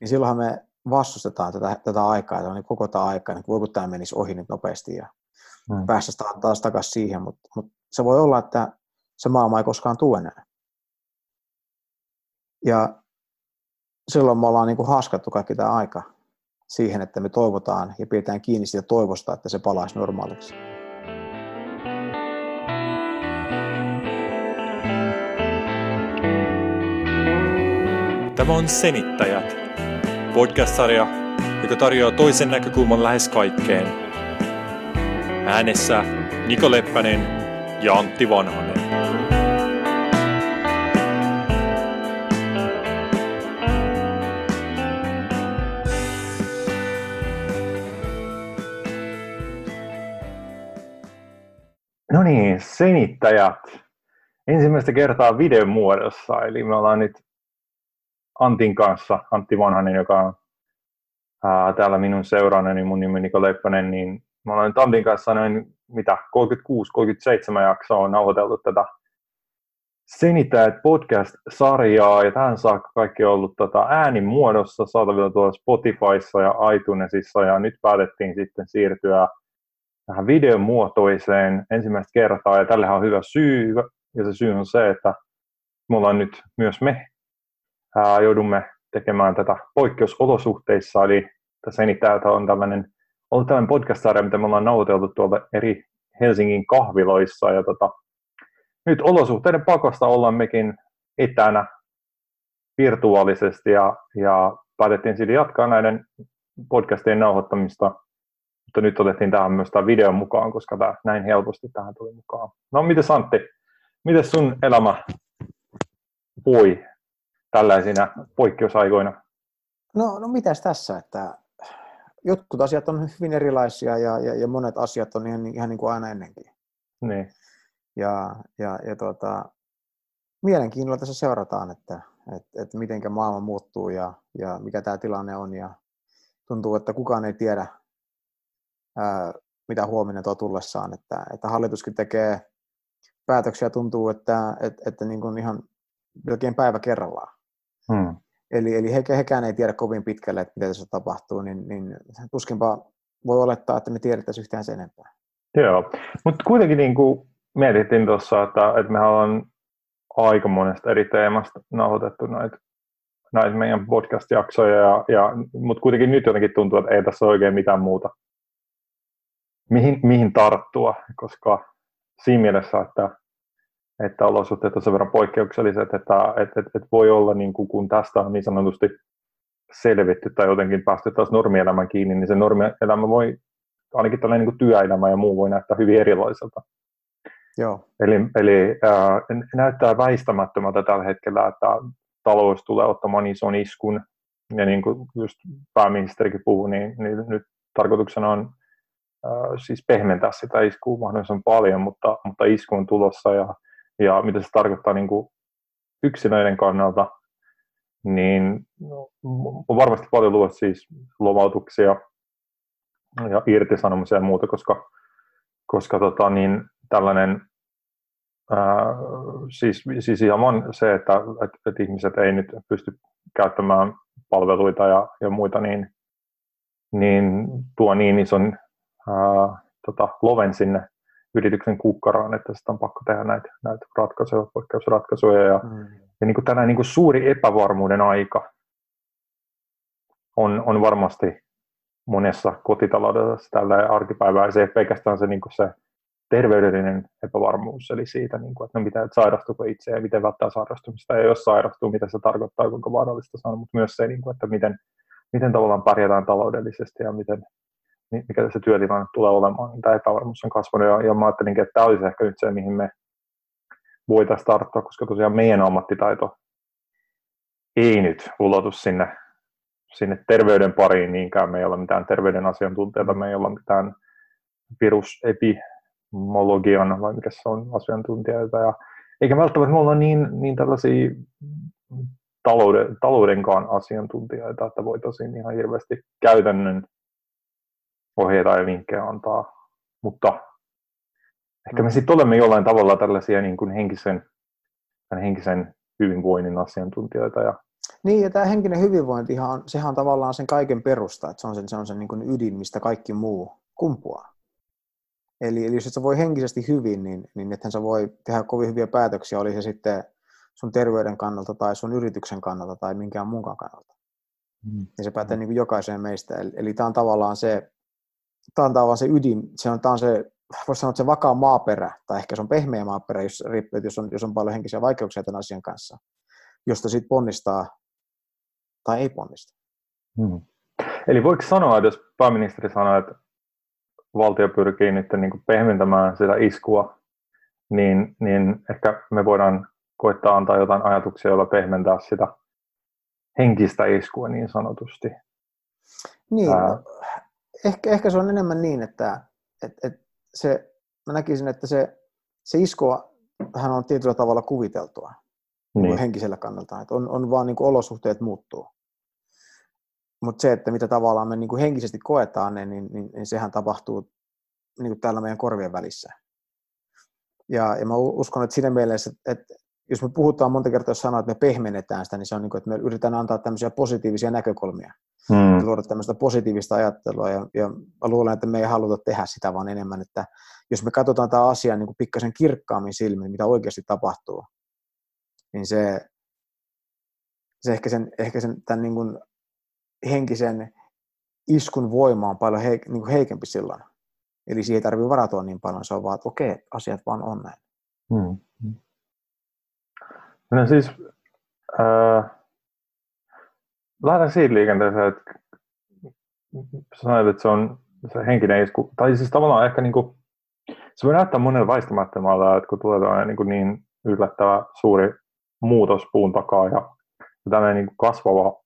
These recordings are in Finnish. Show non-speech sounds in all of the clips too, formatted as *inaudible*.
niin silloinhan me vastustetaan tätä, tätä aikaa, että niin koko tämä aika, niin voi kun tämä menisi ohi nyt nopeasti ja mm. päästä taas takaisin siihen, mutta, mutta se voi olla, että se maailma ei koskaan tule enää. Ja silloin me ollaan niin kuin haaskattu kaikki tämä aika siihen, että me toivotaan ja pidetään kiinni siitä toivosta, että se palaisi normaaliksi. Tämä on Senittäjät, podcast-sarja, joka tarjoaa toisen näkökulman lähes kaikkeen. Äänessä Niko Leppänen ja Antti Vanhanen. No niin, senittäjät. Ensimmäistä kertaa videon muodossa, eli me ollaan nyt Antin kanssa, Antti Vanhanen, joka on ää, täällä minun seuraanani, niin mun nimi Niko Leppänen, niin mä olen Antin kanssa noin mitä, 36-37 jaksoa on nauhoiteltu tätä Senitäet podcast-sarjaa, ja tähän saakka kaikki on ollut tota äänin muodossa saatavilla tuolla Spotifyssa ja iTunesissa, ja nyt päätettiin sitten siirtyä tähän videon muotoiseen ensimmäistä kertaa, ja tällähän on hyvä syy, ja se syy on se, että me ollaan nyt myös me ää, joudumme tekemään tätä poikkeusolosuhteissa, eli tässä täältä on tällainen, ollut tällainen podcast-sarja, mitä me ollaan nauteltu tuolta eri Helsingin kahviloissa, ja tota, nyt olosuhteiden pakosta ollaan mekin etänä virtuaalisesti, ja, ja päätettiin siitä jatkaa näiden podcastien nauhoittamista, mutta nyt otettiin tähän myös tämä video mukaan, koska tämä näin helposti tähän tuli mukaan. No, miten Antti, miten sun elämä voi tällaisina poikkeusaikoina? No, no mitäs tässä, että jotkut asiat on hyvin erilaisia ja, ja, ja monet asiat on ihan, ihan niin kuin aina ennenkin. Niin. Ja, ja, ja tuota, mielenkiinnolla tässä seurataan, että, että, että miten maailma muuttuu ja, ja mikä tämä tilanne on. Ja tuntuu, että kukaan ei tiedä, ää, mitä huominen tuo tullessaan. Että, että hallituskin tekee päätöksiä, tuntuu, että, että, että niin kuin ihan melkein päivä kerrallaan. Hmm. Eli, eli he, hekään ei tiedä kovin pitkälle, että mitä tässä tapahtuu, niin, niin tuskinpa voi olettaa, että me tiedettäisiin yhtään sen enempää. Joo, mutta kuitenkin niin kuin mietittiin tuossa, että, että me ollaan aika monesta eri teemasta nauhoitettu näitä, näitä meidän podcast-jaksoja, ja, ja, mutta kuitenkin nyt jotenkin tuntuu, että ei tässä ole oikein mitään muuta, mihin, mihin tarttua, koska siinä mielessä, että että olosuhteet on sen verran poikkeukselliset, että, että, että, että voi olla, niin kuin, kun tästä on niin sanotusti selvitty tai jotenkin päästy taas normielämän kiinni, niin se normielämä voi, ainakin tällainen niin kuin työelämä ja muu voi näyttää hyvin erilaiselta. Joo. Eli, eli äh, näyttää väistämättömältä tällä hetkellä, että talous tulee ottamaan ison iskun, ja niin kuin just pääministerikin puhuu, niin, niin nyt tarkoituksena on äh, siis pehmentää sitä iskua mahdollisimman paljon, mutta, mutta isku on tulossa, ja ja mitä se tarkoittaa niin kuin yksilöiden kannalta, niin on varmasti paljon luot siis lomautuksia ja irtisanomisia ja muuta, koska, koska tota, niin tällainen ää, siis, siis ihan se, että, että, että ihmiset ei nyt pysty käyttämään palveluita ja, ja muita, niin, niin tuo niin ison ää, tota, loven sinne yrityksen kukkaraan, että sitä on pakko tehdä näitä, näitä ratkaisuja, poikkeusratkaisuja. Ja, mm. ja niin kuin tällainen niin kuin suuri epävarmuuden aika on, on varmasti monessa kotitaloudessa tällä arkipäivää. Se ei pelkästään se, niin kuin se terveydellinen epävarmuus, eli siitä, niin kuin, että no mitä, että sairastuuko itse ja miten välttää sairastumista, ja jos sairastuu, mitä se tarkoittaa, kuinka vaarallista se on, mutta myös se, niin kuin, että miten, miten tavallaan pärjätään taloudellisesti ja miten, mikä se työtilanne tulee olemaan, niin tämä epävarmuus on kasvanut, ja, ja mä ajattelinkin, että tämä olisi ehkä nyt se, mihin me voitaisiin tarttua, koska tosiaan meidän ammattitaito ei nyt ulotu sinne, sinne terveyden pariin niinkään, me ei ole mitään terveyden asiantuntijoita, me ei ole mitään virusepimologian, vai mikä se on, asiantuntijoita, ja eikä välttämättä me olla niin, niin tällaisia talouden, taloudenkaan asiantuntijoita, että voitaisiin ihan hirveästi käytännön ohjeita ja vinkkejä antaa, mutta ehkä me mm. sitten olemme jollain tavalla tällaisia niin kuin henkisen, henkisen hyvinvoinnin asiantuntijoita. Ja, Niin, ja tämä henkinen hyvinvointi, sehän on tavallaan sen kaiken perusta, että se on sen, se on sen niin kuin ydin, mistä kaikki muu kumpuaa. Eli, eli jos et sä voi henkisesti hyvin, niin, niin ethän sä voi tehdä kovin hyviä päätöksiä, oli se sitten sun terveyden kannalta tai sun yrityksen kannalta tai minkään muunkaan kannalta. Mm. Ja se pätee mm. niin kuin jokaiseen meistä. Eli, eli tämä on tavallaan se, tämä on tavallaan se ydin, se on, tämä on se, voisi sanoa, että se vakaa maaperä, tai ehkä se on pehmeä maaperä, jos, jos, on, jos on paljon henkisiä vaikeuksia tämän asian kanssa, josta sitten ponnistaa tai ei ponnista. Hmm. Eli voiko sanoa, että jos pääministeri sanoo, että valtio pyrkii nyt niin kuin pehmentämään sitä iskua, niin, niin ehkä me voidaan koittaa antaa jotain ajatuksia, joilla pehmentää sitä henkistä iskua niin sanotusti. Niin, Ää... ehkä, ehkä se on enemmän niin, että, että, että se, mä näkisin, että se, se iskua hän on tietyllä tavalla kuviteltua niin. henkisellä kannalta, että on, on vaan niin kuin olosuhteet muuttuu. Mutta se, että mitä tavallaan me niin kuin henkisesti koetaan, niin, niin, niin, niin sehän tapahtuu niin kuin täällä meidän korvien välissä. Ja, ja mä uskon, että siinä mielessä, että, että jos me puhutaan monta kertaa, jos sanoo, että me pehmennetään sitä, niin se on niin kuin, että me yritetään antaa tämmöisiä positiivisia näkökulmia. Hmm. luoda tämmöistä positiivista ajattelua. Ja, ja mä luulen, että me ei haluta tehdä sitä, vaan enemmän, että jos me katsotaan tämä asia niin kuin pikkasen kirkkaammin silmin, mitä oikeasti tapahtuu, niin se, se ehkä sen, ehkä sen tämän niin kuin henkisen iskun voima on paljon heik, niin kuin heikempi silloin. Eli siihen ei tarvitse varautua niin paljon, se on vaan, että okei, asiat vaan on näin. Hmm. No siis, äh, lähdetään siitä liikenteeseen, että sanoit, että se on se henkinen isku, tai siis tavallaan ehkä niin kuin, se voi näyttää monelle väistämättömältä, että kun tulee tällainen niin, niin yllättävä suuri muutos puun takaa ja tämmöinen niin kasvava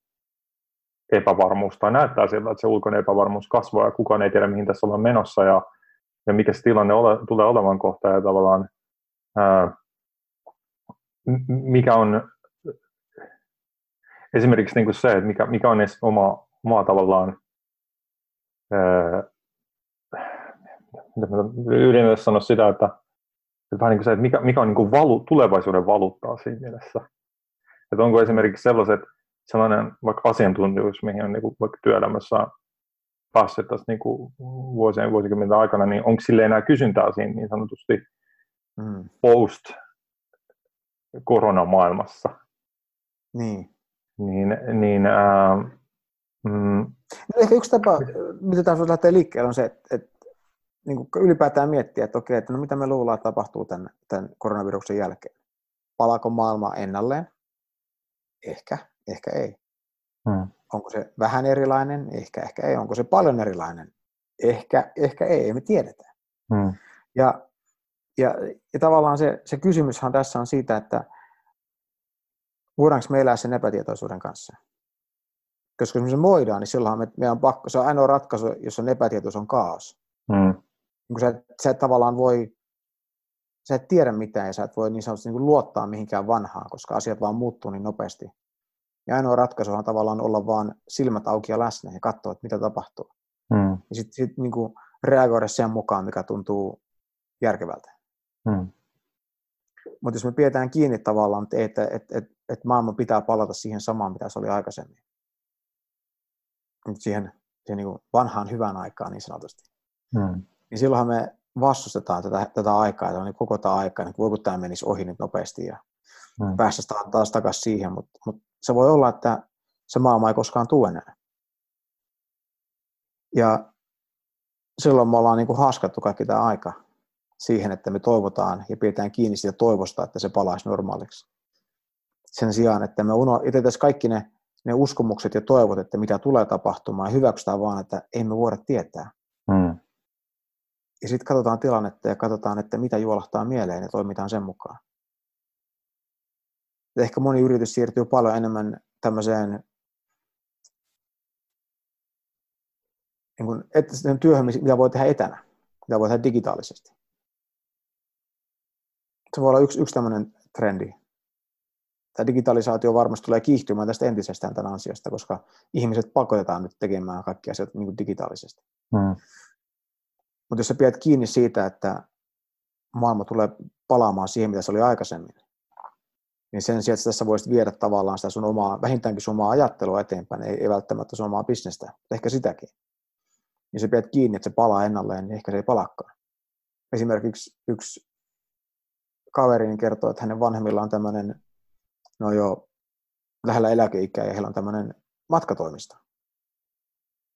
epävarmuus, tai näyttää siltä, että se ulkoinen epävarmuus kasvaa ja kukaan ei tiedä, mihin tässä ollaan menossa ja, ja mikä se tilanne ole, tulee olevan kohta ja tavallaan ää, mikä on esimerkiksi niin kuin se, että mikä, mikä on oma, oma tavallaan ää, yritän sanoa sitä, että, että vähän niin kuin se, että mikä, mikä on niin kuin valu, tulevaisuuden valuuttaa siinä mielessä. Että onko esimerkiksi sellaiset, sellainen vaikka asiantuntijuus, mihin on niin kuin vaikka työelämässä päässyt tässä niin kuin vuosien vuosikymmenten aikana, niin onko sille enää kysyntää siinä niin sanotusti mm. post koronamaailmassa? Niin. Niin, niin ää, mm, no ehkä yksi tapa, mitä tässä lähtee liikkeelle, on se, että, että niin kuin ylipäätään miettiä, että okei, että no mitä me luullaan tapahtuu tämän, tämän koronaviruksen jälkeen. Palaako maailma ennalleen? Ehkä ehkä ei. Hmm. Onko se vähän erilainen? Ehkä, ehkä ei. Onko se paljon erilainen? Ehkä, ehkä ei, ei me tiedetä. Hmm. Ja, ja, ja tavallaan se, se kysymyshän tässä on siitä, että voidaanko me elää sen epätietoisuuden kanssa. Koska jos me voidaan, niin silloin me, meidän on pakko, se on ainoa ratkaisu, jos on epätietoisuus, on kaos. Hmm. Niin sä, sä et tavallaan voi, sä et tiedä mitään ja sä et voi niin sanotusti niin luottaa mihinkään vanhaan, koska asiat vaan muuttuu niin nopeasti. Ja ainoa ratkaisu on tavallaan olla vaan silmät auki ja läsnä ja katsoa, että mitä tapahtuu. Mm. Ja sitten sit, niin reagoida sen mukaan, mikä tuntuu järkevältä. Mm. Mutta jos me pidetään kiinni tavallaan, että, että, että, että, että maailma pitää palata siihen samaan, mitä se oli aikaisemmin. Siihen, siihen niin vanhaan hyvään aikaan niin sanotusti. Mm. Niin silloinhan me vastustetaan tätä, tätä aikaa, että niin koko tämä aika, niin voi tämä menisi ohi nyt nopeasti ja mm. päästä taas takaisin siihen, mutta mut se voi olla, että se maailma ei koskaan tule enää. Ja silloin me ollaan niin kuin haaskattu kaikki tämä aika siihen, että me toivotaan ja pidetään kiinni siitä toivosta, että se palaisi normaaliksi. Sen sijaan, että me jätetäisiin kaikki ne, ne uskomukset ja toivot, että mitä tulee tapahtumaan, ja hyväksytään vaan, että ei me voida tietää. Mm. Ja sitten katsotaan tilannetta ja katsotaan, että mitä juolahtaa mieleen ja toimitaan sen mukaan ehkä moni yritys siirtyy paljon enemmän tämmöiseen niin kuin, että työhön, mitä voi tehdä etänä, mitä voi tehdä digitaalisesti. Se voi olla yksi, yksi tämmöinen trendi. Tämä digitalisaatio varmasti tulee kiihtymään tästä entisestään tämän ansiosta, koska ihmiset pakotetaan nyt tekemään kaikki asiat niin kuin digitaalisesti. Mm. Mutta jos sä pidät kiinni siitä, että maailma tulee palaamaan siihen, mitä se oli aikaisemmin, niin sen sijaan, että tässä voisit viedä tavallaan sitä sun omaa, vähintäänkin sun omaa ajattelua eteenpäin, ei, ei välttämättä sun omaa bisnestä, ehkä sitäkin. Niin se pidät kiinni, että se palaa ennalleen, niin ehkä se ei palakaan. Esimerkiksi yksi kaverini kertoo, että hänen vanhemmilla on tämmöinen, no jo lähellä eläkeikää ja heillä on tämmöinen matkatoimisto.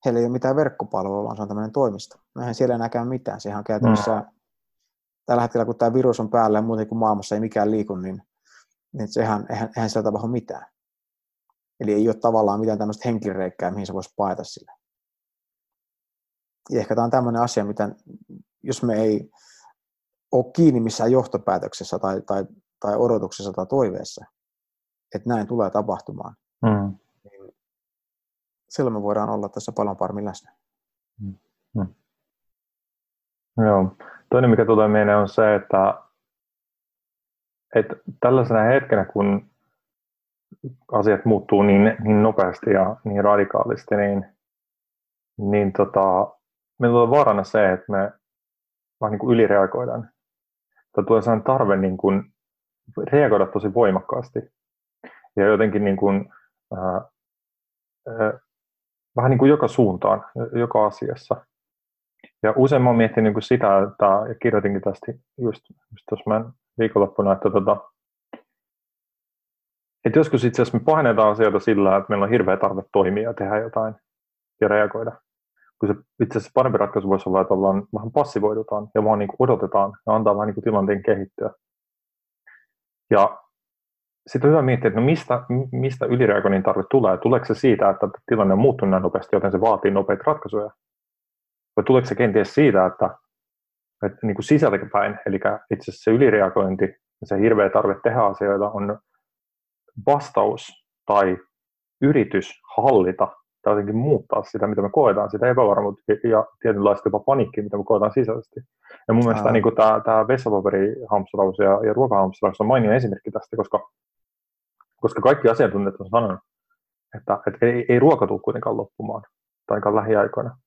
Heillä ei ole mitään verkkopalvelua, vaan se on tämmöinen toimisto. No eihän siellä enää käy mitään. Sehän on käytännössä, mm. tällä hetkellä kun tämä virus on päällä ja muuten kuin maailmassa ei mikään liiku, niin, niin sehän, eihän, eihän siellä tapahdu mitään. Eli ei ole tavallaan mitään tämmöistä henkireikkää, mihin se voisi paeta sille. Ja ehkä tämä on tämmöinen asia, mitä jos me ei ole kiinni missään johtopäätöksessä tai, tai, tai odotuksessa tai toiveessa, että näin tulee tapahtumaan, mm. niin silloin me voidaan olla tässä paljon paremmin läsnä. Mm. Mm. Joo. Toinen, mikä tulee mieleen, on se, että, että tällaisena hetkenä, kun asiat muuttuu niin, niin nopeasti ja niin radikaalisti, niin, niin tota, meillä on vaarana se, että me vaan niin kuin ylireagoidaan. Tai tulee sellainen tarve niin kuin reagoida tosi voimakkaasti. Ja jotenkin niin kuin, ää, ää, vähän niin kuin joka suuntaan, joka asiassa. Ja usein mä oon miettinyt niin kuin sitä, että, ja kirjoitinkin tästä just, just tuossa viikonloppuna, että, tota, että joskus itse asiassa me pahennetaan asioita sillä, että meillä on hirveä tarve toimia ja tehdä jotain ja reagoida kun se itse asiassa parempi ratkaisu voisi olla, että ollaan vähän passivoidutaan ja vaan niin kuin odotetaan ja antaa vähän niin kuin tilanteen kehittyä. Ja sitten on hyvä miettiä, että no mistä, mistä ylireagoinnin tarve tulee. Tuleeko se siitä, että tilanne on muuttunut näin nopeasti, joten se vaatii nopeita ratkaisuja? Vai tuleeko se kenties siitä, että, että niin sisältäpäin, eli itse asiassa se ylireagointi ja se hirveä tarve tehdä asioita on vastaus tai yritys hallita tai jotenkin muuttaa sitä, mitä me koetaan, sitä epävarmuutta ja tietynlaista jopa paniikkia, mitä me koetaan sisäisesti. Ja mun mielestä niin tämä, tämä vessapaperihamstraus ja, ja ruokahamstraus on mainio esimerkki tästä, koska, koska kaikki asiantuntijat on sanonut, että, että ei, ei ruoka tule kuitenkaan loppumaan, tai lähiaikoina.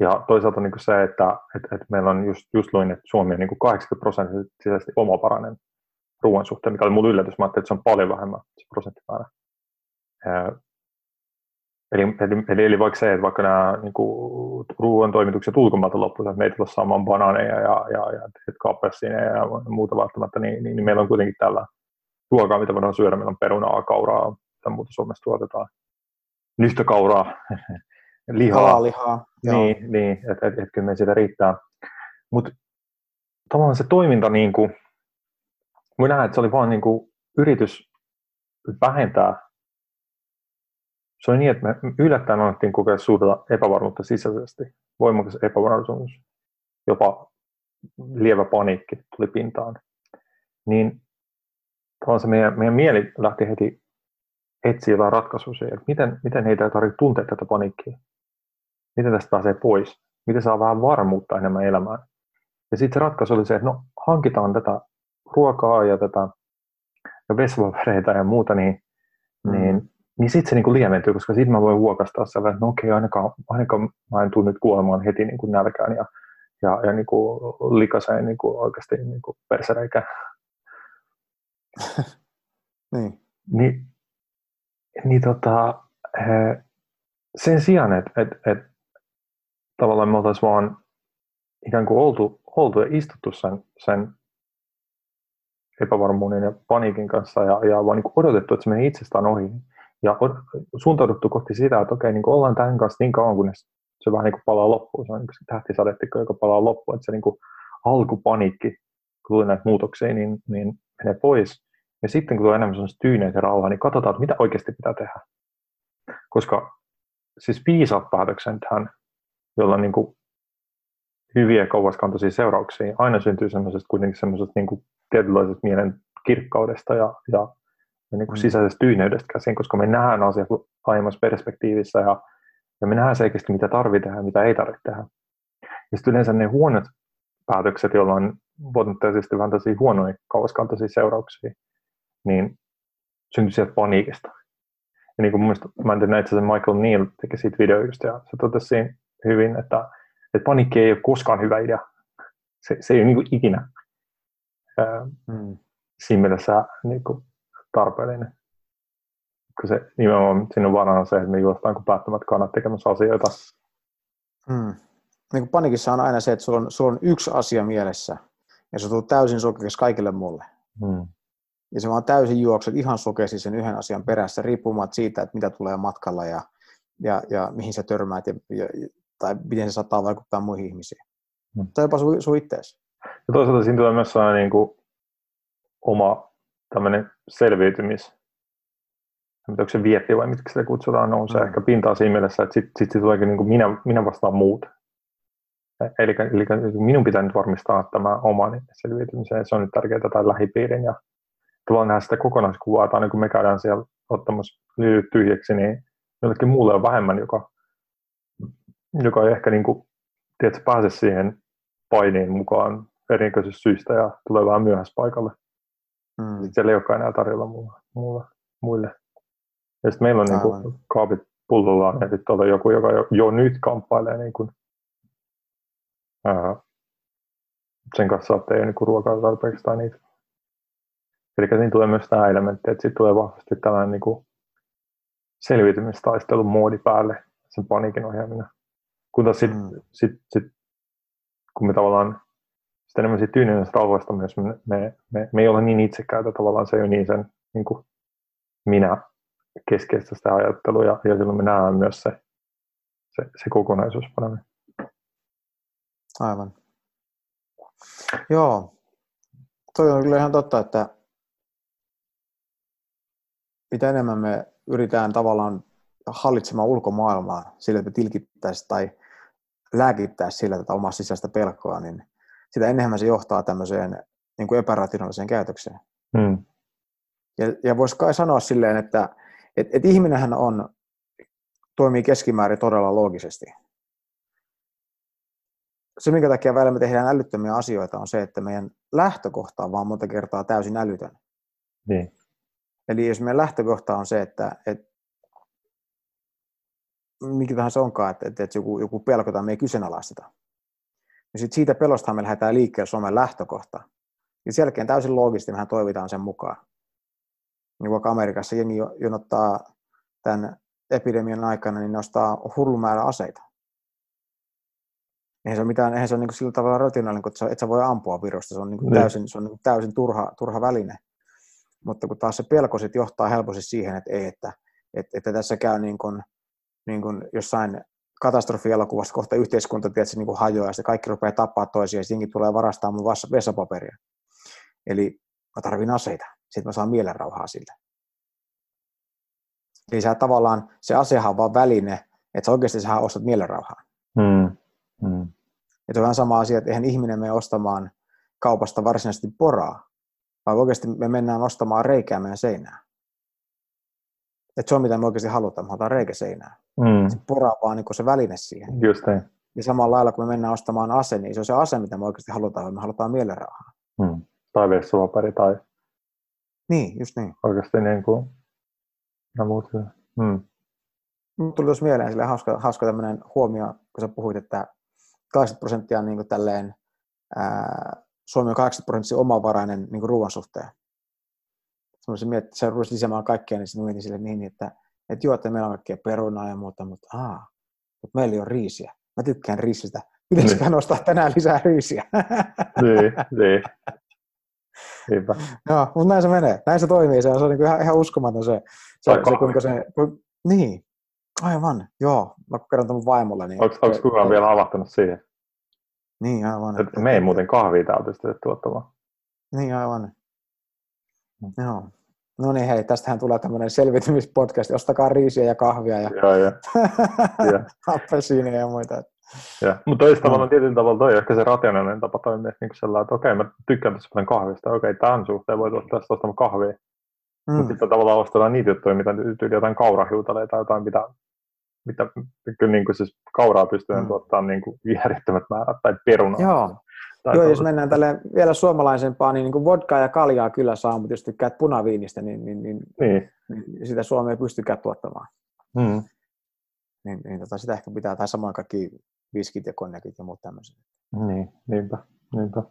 Ja toisaalta niin kuin se, että, että, että meillä on just, just luin, että Suomi on niin kuin 80 prosenttisesti omaparainen ruoan suhteen, mikä oli mulle yllätys. Mä ajattelin, että se on paljon vähemmän se prosenttimäärä. Eli, eli, eli, eli vaikka se, että vaikka nämä niin kuin, ruoan toimitukset ulkomailta loppuvat, että me ei tulla saamaan banaaneja ja, ja, ja kappelsineja ja muuta välttämättä, niin, niin, niin, meillä on kuitenkin tällä ruokaa, mitä voidaan syödä. Meillä on perunaa, kauraa, mitä muuta Suomessa tuotetaan. Nyhtökauraa, *laughs* lihaa. Kalaa, lihaa. Niin, niin että et, et, kyllä me sitä riittää. Mutta tavallaan se toiminta, niin kuin, mä näen, että se oli vain niin kuin, yritys vähentää se oli niin, että me yllättäen annettiin kokea suurta epävarmuutta sisäisesti, voimakas epävarmuus, jopa lievä paniikki tuli pintaan. Niin se meidän, meidän mieli lähti heti etsiä jotain ratkaisua siihen, että miten, miten heitä ei tarvitse tuntea tätä paniikkia. Miten tästä pääsee pois? Miten saa vähän varmuutta enemmän elämään? Ja sitten se ratkaisu oli se, että no hankitaan tätä ruokaa ja tätä ja vesipapereita ja muuta, niin, mm. niin niin sitten se niin lieventyy, koska sitten mä voin huokastaa sellainen, että no okei, ainakaan, ainakaan mä en tule nyt kuolemaan heti niin kuin nälkään ja, ja, ja niin kuin likaseen niin kuin oikeasti niin kuin persereikään. *laughs* niin. Niin, niin tota, sen sijaan, että et, et, tavallaan me oltaisiin vaan ikään kuin oltu, oltu ja istuttu sen, sen epävarmuuden ja paniikin kanssa ja, ja vaan niin odotettu, että se menee itsestään ohi, ja on suuntauduttu kohti sitä, että okei, niin ollaan tämän kanssa niin kauan, kunnes se vähän niin kuin palaa loppuun. Se on niin se tähtisadetikko, joka palaa loppuun. Että se niin kuin alkupaniikki, kun tulee näitä muutoksia, niin, niin menee pois. Ja sitten kun tulee enemmän sellaista tyyneitä rauhaa, niin katsotaan, että mitä oikeasti pitää tehdä. Koska siis viisaat päätöksethän, jolla on niin kuin hyviä kauaskantoisia seurauksia, aina syntyy semmoisesta kuitenkin semmoisesta niin kuin tietynlaisesta mielen kirkkaudesta ja, ja ja niin kuin mm. sisäisestä tyyneydestä käsin, koska me nähdään asiat aiemmassa perspektiivissä ja, ja me nähdään selkeästi, mitä tarvitaan ja mitä ei tarvitse tehdä. Ja sitten yleensä ne huonot päätökset, joilla on potentiaalisesti vähän tosi huonoja kauaskantoisia seurauksia, niin syntyy sieltä paniikista. Ja niin kuin mun mä en tiedä, itse asiassa Michael Neal teki siitä videoista ja se totesi hyvin, että, että paniikki ei ole koskaan hyvä idea. Se, se ei ole niin kuin ikinä. mm. Siinä mielessä niin kuin, tarpeellinen. Kun se nimenomaan siinä on varana se, että me juostaan kuin päättämät kannat tekemässä asioita. Mm. Niin kuin panikissa on aina se, että sulla on, sulla on yksi asia mielessä, ja se tulee täysin sokeaksi kaikille mulle. Mm. Ja se vaan täysin juokset ihan sokeasti sen yhden asian perässä, riippumatta siitä, että mitä tulee matkalla ja, ja, ja mihin sä törmäät ja, ja, tai miten se saattaa vaikuttaa muihin ihmisiin. Mm. Tai jopa sun, sun ittees. Ja toisaalta siinä tulee myös sellainen niin kuin oma tämmöinen selviytymis, onko se vietti vai mitkä sitä kutsutaan, nousee mm. ehkä pintaan siinä mielessä, että sitten sit se tuleekin niin kuin minä, minä vastaan muut. Eli, eli minun pitää nyt varmistaa tämä oman selviytymisen, se on nyt tärkeää tai lähipiirin ja tavallaan nähdä sitä kokonaiskuvaa, että aina kun me käydään siellä ottamassa lyhyt tyhjäksi, niin jollekin muulle on vähemmän, joka, joka ei ehkä niin kuin, tiedätkö, pääse siihen painiin mukaan erinäköisistä syistä ja tulee vähän myöhässä paikalle. Mm. Sitten siellä ei olekaan enää tarjolla mulle, mulle, muille. Ja sitten meillä on niin kuin, kaapit pullollaan ja sitten on joku, joka jo, jo nyt kamppailee niin kuin, ää, sen kanssa, että ei ole niin ruokaa tarpeeksi tai niitä Eli siinä tulee myös tämä elementti, että sitten tulee vahvasti tällainen niin kuin selviytymistaistelun moodi päälle, sen paniikin ohjaaminen. Kun taas sitten mm. sit, sit, kun me tavallaan enemmän siitä tyynenästä rauhasta myös me, me, me, me, ei ole niin itsekkäitä, tavallaan se ei ole niin sen niin kuin minä keskeistä sitä ajattelua ja, ja silloin me nähdään myös se, se, se kokonaisuus paremmin. Aivan. Joo, toi on kyllä ihan totta, että mitä enemmän me yritetään tavallaan hallitsemaan ulkomaailmaa sillä, että me tilkittäisiin tai lääkittäisiin sillä tätä omaa sisäistä pelkoa, niin sitä enemmän se johtaa tämmöiseen niin kuin epärationaaliseen käytökseen. Hmm. Ja, ja voisi kai sanoa silleen, että et, et ihminenhän on, toimii keskimäärin todella loogisesti. Se, minkä takia välillä me tehdään älyttömiä asioita, on se, että meidän lähtökohta on vaan monta kertaa täysin älytön. Niin. Eli jos meidän lähtökohta on se, että, että mikä tahansa onkaan, että, että, että joku, joku pelko tai me ei kyseenalaisteta, niin sit siitä pelostahan me lähdetään liikkeelle Suomen lähtökohta. Ja sen jälkeen täysin loogisesti mehän toivitaan sen mukaan. Niin vaikka Amerikassa jengi jonottaa tämän epidemian aikana, niin ne ostaa hullu määrä aseita. Eihän se ole, mitään, eihän se ole niin sillä tavalla rationaalinen, että et sä voi ampua virusta. Se on, niin kuin täysin, se on niin täysin turha, turha väline. Mutta kun taas se pelko sit johtaa helposti siihen, että ei, että, että, että tässä käy niin kuin, niin kuin jossain katastrofielokuvassa kohta yhteiskunta tietysti, niin kuin hajoaa ja kaikki rupeaa tappaa toisia ja sitten tulee varastaa mun vessapaperia. Eli mä tarvin aseita, sitten mä saan mielenrauhaa sillä. Eli sä tavallaan, se asehan on vaan väline, että sä oikeasti sä ostat mielenrauhaa. Mm. Mm. Että on vähän sama asia, että eihän ihminen mene ostamaan kaupasta varsinaisesti poraa, vaan oikeasti me mennään ostamaan reikää meidän seinään. Että se on mitä me oikeasti halutaan, me halutaan reikä seinään. Mm. Se poraa vaan niin se väline siihen. Just niin. Ja samalla lailla, kun me mennään ostamaan ase, niin se on se ase, mitä me oikeasti halutaan, vaan me halutaan mielenrauhaa. Mm. Tai vessapaperi tai... Niin, just niin. Oikeasti niin kuin... No muut mm. Mut tuli tuossa mieleen sille hauska, hauska tämmöinen huomio, kun sä puhuit, että 80 prosenttia on niin kuin tälleen, ää, Suomi on 80 prosenttia omavarainen niin ruoan suhteen. Semmoisen miettii, se rupesi lisäämään kaikkea, niin sitten mietin sille niin, että, että joo, että meillä on kaikkea perunaa ja muuta, mutta, aa, mutta meillä ei ole riisiä. Mä tykkään riisistä. Pitäisikö niin. nostaa tänään lisää riisiä? niin, niin. Niinpä. Joo, mutta näin se menee. Näin se toimii. Se on, se on niin ihan, ihan uskomaton se, se, se kuinka se, kun, niin, aivan, joo. Mä kerron tämän vaimolle. Niin onko, onko kukaan vielä havahtunut siihen? Niin, aivan. Että me ei muuten kahvia täältä pystytä tuottamaan. Niin, aivan. Mm. Joo. No niin, hei, tästähän tulee tämmöinen selvitymispodcast. Ostakaa riisiä ja kahvia ja, ja, ja. ja. ja muita. Ja, mutta toista tavalla tietyllä tavalla toi ehkä se rationaalinen tapa toimia niin sellainen, että okei, mä tykkään tässä paljon kahvista, okei, tämän suhteen voi tuoda tästä ostamaan kahvia. Mm. Mutta sitten tavallaan ostetaan niitä juttuja, mitä tyyli jotain kaurahiutaleita tai jotain, mitä mitä kyllä niin kuin siis kauraa pystyy mm. tuottamaan niin kuin järjettömät määrät tai perunaa. Joo. Joo, jos mennään tälle vielä suomalaisempaa, niin, niin kuin vodkaa ja kaljaa kyllä saa, mutta jos tykkäät punaviinistä, niin, niin, niin, niin. niin sitä Suomea ei pystykään tuottamaan. Mm. Niin, niin tota, sitä ehkä pitää, tai samoin kaikki viskit ja konjakit ja muut tämmöiset. Niin, niinpä, niinpä.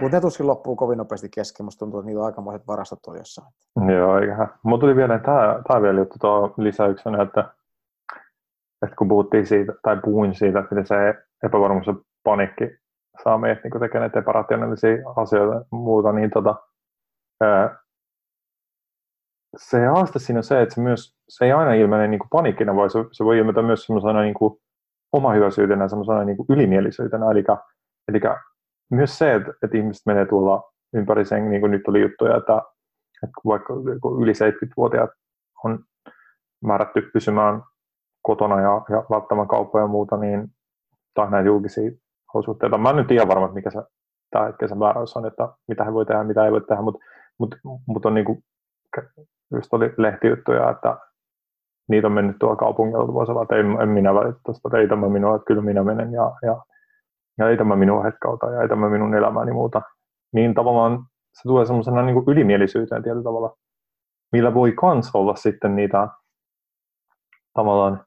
Mutta ne tuskin loppuu kovin nopeasti kesken. Musta tuntuu, että niitä on aikamoiset varastot tuolla jossain. Joo, eiköhän. Mulla tuli vielä tämä, tämä vielä juttu tuo lisäyksenä, että, että kun puhuttiin siitä, tai puhuin siitä, että miten se epävarmuus ja panikki saa meidät niin tekemään näitä asioita ja muuta, niin tota, se haaste siinä on se, että se, myös, se ei aina ilmene niin panikkina, vaan se, se voi ilmetä myös semmoisena niin omahyväisyytenä, semmoisena niin ylimielisyytenä. Eli, eli myös se, että, että ihmiset menee tuolla ympäri sen, niin kuin nyt oli juttuja, että, että vaikka yli 70-vuotiaat on määrätty pysymään kotona ja, ja välttämään kauppoja ja muuta, niin tai näitä julkisia olosuhteita. Mä en nyt tiedä varmaan, mikä se tämä hetken se määräys on, että mitä he voi tehdä, mitä ei voi tehdä, mutta mut, mut on niin kuin, just oli lehtijuttuja, että niitä on mennyt tuolla kaupungilla vuosilla, että en, en minä välitä tuosta, että ei tämä minua, että kyllä minä menen ja, ja, ja ei tämä minua hetkauta ja ei tämä minun elämäni muuta. Niin tavallaan se tulee semmoisena niin ylimielisyyteen tietyllä tavalla, millä voi kans olla sitten niitä tavallaan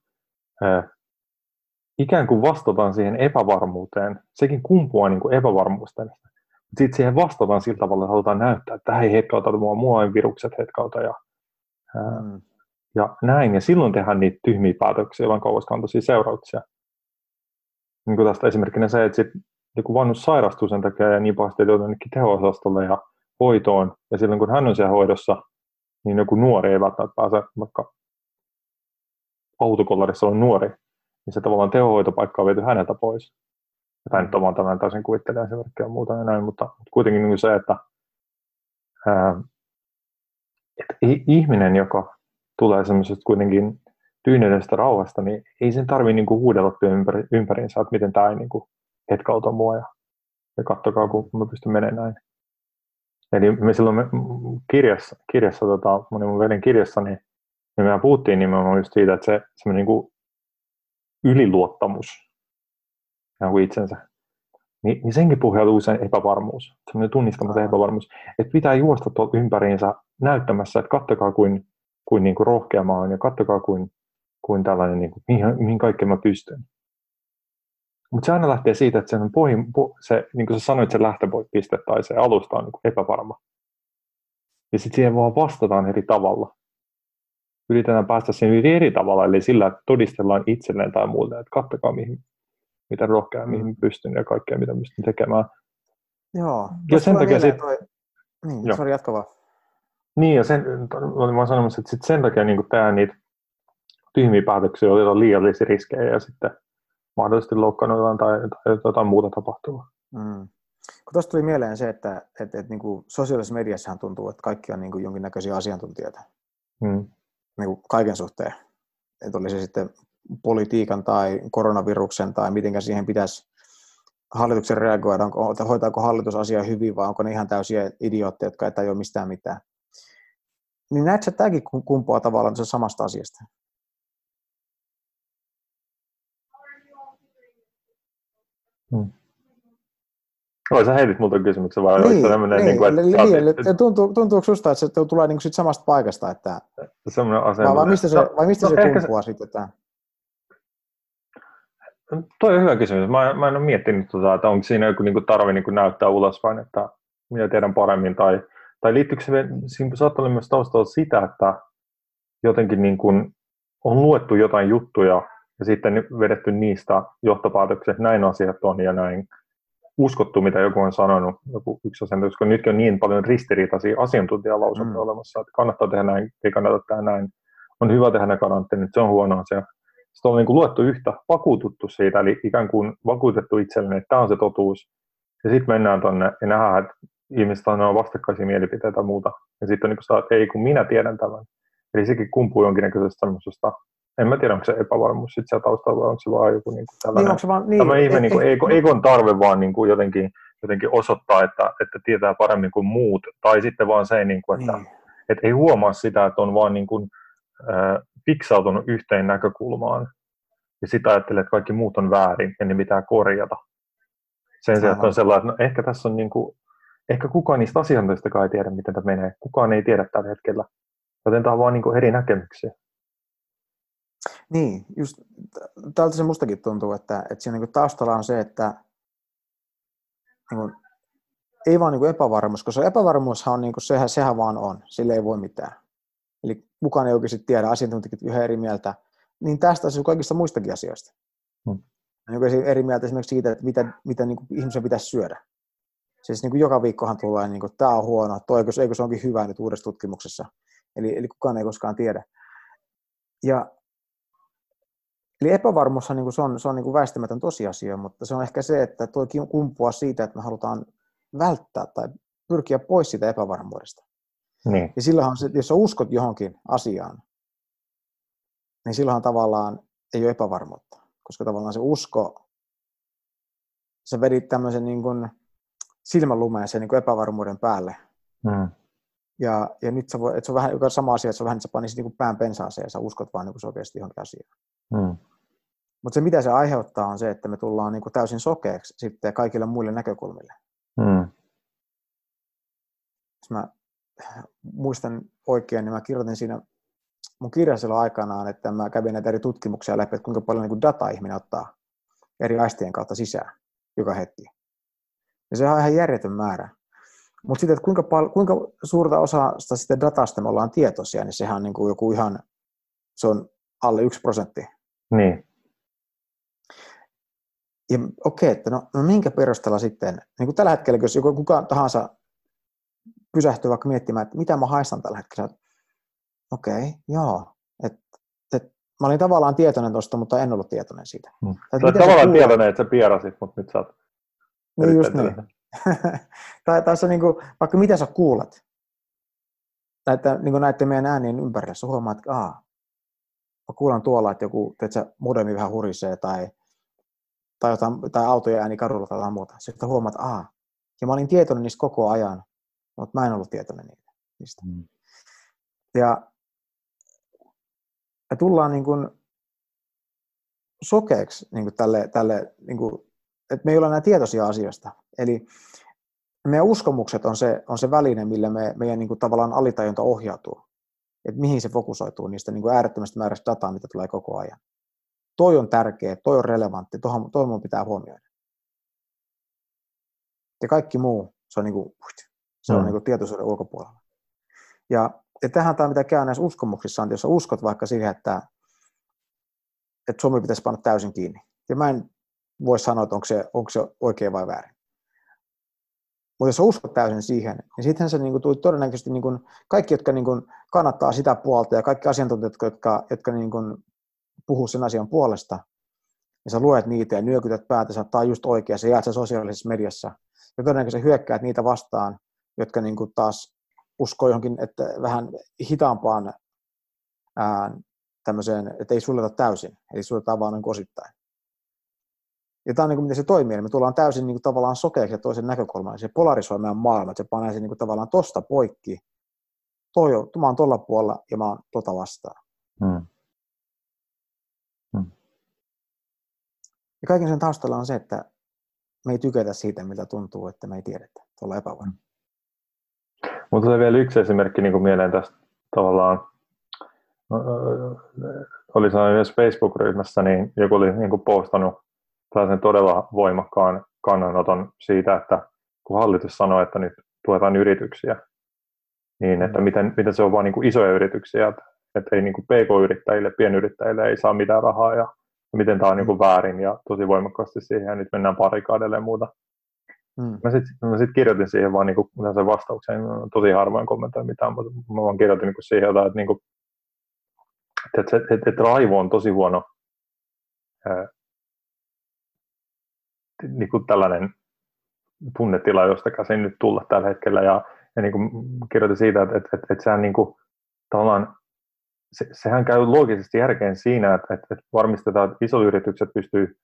ikään kuin vastataan siihen epävarmuuteen. Sekin kumpuaa niin kuin epävarmuusta. Sitten siihen vastataan sillä tavalla, että halutaan näyttää, että tämä ei hetkauta mua, mua ei virukset hetkauta ja, mm. ja näin. Ja silloin tehdään niitä tyhmiä päätöksiä, joilla on kauaskantoisia seurauksia. Niin kuin tästä esimerkkinä se, että sit, joku vanhus sairastuu sen takia ja niin pahasti, että jonnekin teho-osastolle ja hoitoon. Ja silloin kun hän on siellä hoidossa, niin joku nuori ei välttämättä pääse, vaikka autokollarissa on nuori, niin se tavallaan tehohoitopaikka on viety häneltä pois. Tämä nyt on vaan tämän täysin kuvittelee esimerkkiä ja muuta ja näin, mutta kuitenkin niin se, että, ää, että ihminen, joka tulee semmoisesta kuitenkin tyyneydestä rauhasta, niin ei sen tarvitse niin huudella ympäri, ympäriinsä, että miten tämä ei niin hetkauta mua ja, ja katsokaa, kun mä pystyn menemään näin. Eli me silloin me, kirjassa, kirjassa tota, mun veljen kirjassa, niin, niin me puhuttiin nimenomaan just siitä, että se semmoinen niin yliluottamus itsensä, niin, niin senkin pohjautuu usein epävarmuus, semmoinen tunnistamaton epävarmuus, että pitää juosta tuolta ympäriinsä näyttämässä, että kattokaa kuin, kuin, niin kuin rohkea mä olen ja kattokaa kuin, kuin tällainen, niin kuin, mihin, mihin kaikkeen mä pystyn. Mutta se aina lähtee siitä, että sen pohjin, po, se, niin kuin sä sanoit, se lähtöpiste tai se alusta on niin epävarma. Ja sitten siihen vaan vastataan eri tavalla yritetään päästä siihen eri tavalla, eli sillä, että todistellaan itselleen tai muulle, että katsokaa mihin, mitä rohkea, mihin mm. pystyn ja kaikkea, mitä pystyn tekemään. Joo. Ja sen takia sit... toi... Niin, sori, jatka vaan. Niin, ja sen, olin vaan sanomassa, että sit sen takia niin tehdä niitä tyhmiä päätöksiä, otetaan liiallisia riskejä ja sitten mahdollisesti loukkaannutaan tai, tai jotain muuta tapahtuu. Mm. Kun tuosta tuli mieleen se, että, että, että, että niin kuin sosiaalisessa mediassahan tuntuu, että kaikki on niin kuin jonkinnäköisiä asiantuntijoita. Mm niin kuin kaiken suhteen. Että oli se sitten politiikan tai koronaviruksen tai miten siihen pitäisi hallituksen reagoida, onko, hoitaako hallitus asiaa hyvin vai onko ne ihan täysiä idiootteja, jotka ei tajua mistään mitään. Niin näetkö, tämäkin kumpuaa tavallaan samasta asiasta? Hmm. Oi, sä heitit multa kysymyksen vai niin, tämmöinen, niin, niin kuin, että... Niin, eli, tuntuu, tuntuuko susta, että se tulee niin kuin sit samasta paikasta, että... Semmoinen asenne. Vai, vai mistä se, vai mistä no, se kumpuaa se... sitten? Että... Toi on hyvä kysymys. Mä, mä en ole miettinyt, tota, että onko siinä joku niin tarve niin näyttää ulospäin, että minä tiedän paremmin, tai, tai liittyykö se, siinä saattaa olla myös taustalla sitä, että jotenkin niin kuin on luettu jotain juttuja ja sitten vedetty niistä johtopäätöksiä, että näin asiat on ja näin uskottu, mitä joku on sanonut, joku yksi asiantuntija, koska nytkin on niin paljon ristiriitaisia asiantuntijalausuntoja mm. olemassa, että kannattaa tehdä näin, ei kannata tehdä näin, on hyvä tehdä ne karanteenit, se on huono asia. Sitten on niin kuin luettu yhtä, vakuututtu siitä, eli ikään kuin vakuutettu itselleni, että tämä on se totuus. Ja sitten mennään tuonne ja nähdään, että ihmiset on vastakkaisia mielipiteitä ja muuta. Ja sitten on niin kuin että ei kun minä tiedän tämän. Eli sekin kumpuu jonkinnäköisestä semmoisesta en mä tiedä, onko se epävarmuus sitten siellä taustalla vai onko se vaan joku niin kuin tällainen, niin, se vaan, niin, tämä ihme, niin kuin, eikon tarve vaan niin kuin jotenkin, jotenkin osoittaa, että, että tietää paremmin kuin muut, tai sitten vaan se, niin kuin, että, niin. että ei huomaa sitä, että on vaan niin kuin, äh, fiksautunut yhteen näkökulmaan, ja sitä ajattelee, että kaikki muut on väärin, ja ne pitää korjata. Sen sijaan, että on sellainen, että no ehkä tässä on niin kuin, ehkä kukaan niistä asiantuntijoista ei tiedä, miten tämä menee. Kukaan ei tiedä tällä hetkellä. Joten tämä on vaan niin kuin eri näkemyksiä. Niin, just tältä se mustakin tuntuu, että, että siinä niin taustalla on se, että niin kuin, ei vaan niin kuin epävarmuus, koska epävarmuushan on, niin kuin, sehän, sehän vaan on, sille ei voi mitään. Eli kukaan ei oikeasti tiedä, asiantuntijat yhä eri mieltä, niin tästä on kaikista muistakin asioista. Hmm. Niin eri mieltä esimerkiksi siitä, että mitä, mitä niin kuin ihmisen pitäisi syödä. Siis niin kuin joka viikkohan tulee, niin kuin, tämä on huono, toi, eikö, eikö se onkin hyvä nyt uudessa tutkimuksessa. Eli, eli kukaan ei koskaan tiedä. Ja, eli epävarmuushan niin kuin, se on, se on niin kuin väistämätön tosiasia, mutta se on ehkä se, että tuo kumpuaa siitä, että me halutaan välttää tai pyrkiä pois siitä epävarmuudesta. Niin. Ja silloinhan, se, jos sä uskot johonkin asiaan, niin silloinhan tavallaan ei ole epävarmuutta, koska tavallaan se usko, sä vedit tämmöisen niin kuin silmänlumeen sen niin kuin epävarmuuden päälle. Mm. Ja, ja nyt sä voi, että se on vähän joka sama asia, että se on vähän, että sä panisit niin kuin pään pensaaseen ja sä uskot vaan niin sokeasti johonkin asiaan. Mm. Mutta se, mitä se aiheuttaa, on se, että me tullaan niin kuin täysin sokeeksi sitten kaikille muille näkökulmille. Mm. Jos mä muistan oikein, niin mä kirjoitin siinä mun kirjassa aikanaan, että mä kävin näitä eri tutkimuksia läpi, että kuinka paljon niin dataa ihminen ottaa eri aistien kautta sisään joka hetki. Ja se on ihan järjetön määrä. Mutta sitten, että kuinka, pal- kuinka suurta osaa sitä datasta me ollaan tietoisia, niin sehän on niin kuin joku ihan, se on alle yksi prosentti. Niin. Ja okei, okay, että no, no minkä perusteella sitten, niin kuin tällä hetkellä, jos joku kuka tahansa pysähtyy vaikka miettimään, että mitä mä haistan tällä hetkellä, okei, okay, joo, että et, mä olin tavallaan tietoinen tuosta, mutta en ollut tietoinen siitä. Hmm. Sä olet tavallaan tietoinen, että sä pierasit, mutta nyt sä oot niin just niin. *laughs* tai, tai se, niin kuin, vaikka mitä sä kuulet, näitä, niin näiden meidän äänien ympärillä, sä huomaat, että aa, mä kuulen tuolla, että joku teetkö, modemi vähän hurisee tai, tai, jotain, tai autojen ääni kadulla tai jotain muuta. Sitten huomaat, että aa, ja mä olin tietoinen niistä koko ajan, mutta mä en ollut tietoinen niistä. Mm. Ja, ja tullaan niin kuin sokeeksi niin kuin tälle, tälle niin kuin, että me ei olla enää tietoisia asioista. Eli meidän uskomukset on se, on se väline, millä me, meidän niin kuin, tavallaan alitajunta ohjautuu. Että mihin se fokusoituu niistä niin kuin äärettömästä määrästä dataa, mitä tulee koko ajan. Toi on tärkeä, toi on relevantti, tuohon, tuohon pitää huomioida. Ja kaikki muu, se on, niin kuin, se on mm. niin kuin tietoisuuden ulkopuolella. Ja, ja tähän tämä, mitä käy näissä uskomuksissa, on, jos uskot vaikka siihen, että, että Suomi pitäisi panna täysin kiinni. Ja mä en voi sanoa, että onko se, onko se oikein vai väärin. Mutta jos uskot täysin siihen, niin sittenhän se niin kuin, todennäköisesti niin kuin, kaikki, jotka niin kuin, kannattaa sitä puolta ja kaikki asiantuntijat, jotka, jotka niin kuin, puhuu sen asian puolesta, ja sä luet niitä ja nyökytät päätä, sä oot just oikea, sä jaat sen sosiaalisessa mediassa, ja todennäköisesti hyökkäät niitä vastaan, jotka niin kuin, taas uskoo johonkin että vähän hitaampaan ää, tämmöiseen, että ei suljeta täysin, eli suljetaan vaan niin osittain. Ja tämä on niin kuin, miten se toimii. Eli me tullaan täysin niin kuin, tavallaan sokeaksi toisen näkökulman. Se polarisoi meidän maailma, että se panee sen niin kuin, tavallaan tosta poikki. Toi on, mä oon tuolla puolella ja mä oon tota vastaan. Hmm. Hmm. Ja kaiken sen taustalla on se, että me ei tykätä siitä, mitä tuntuu, että me ei tiedetä. Tuolla epävarma. Hmm. Mutta tulee vielä yksi esimerkki niin kuin mieleen tästä tavallaan, oli sellainen Facebook-ryhmässä, niin joku oli niin kuin postannut tällaisen todella voimakkaan kannanoton siitä, että kun hallitus sanoo, että nyt tuetaan yrityksiä, niin että miten, miten se on vain niin isoja yrityksiä, että, että ei niin kuin pk-yrittäjille, pienyrittäjille ei saa mitään rahaa ja miten tämä on niin kuin väärin ja tosi voimakkaasti siihen ja nyt mennään parikaadelle ja muuta. Mm. Mä sitten sit kirjoitin siihen vaan niin kuin, sen vastauksen, tosi harvoin kommentoin mitään, mutta mä vaan kirjoitin niin kuin siihen jotain, että, niin kuin, että, että, että, että raivo on tosi huono niin kuin tällainen tunnetila, josta käsin nyt tulla tällä hetkellä. Ja, ja niin kuin kirjoitin siitä, että, että, että, että sehän, niin kuin, tavallaan, se, sehän käy loogisesti järkeen siinä, että, että, että varmistetaan, että isoyritykset pystyy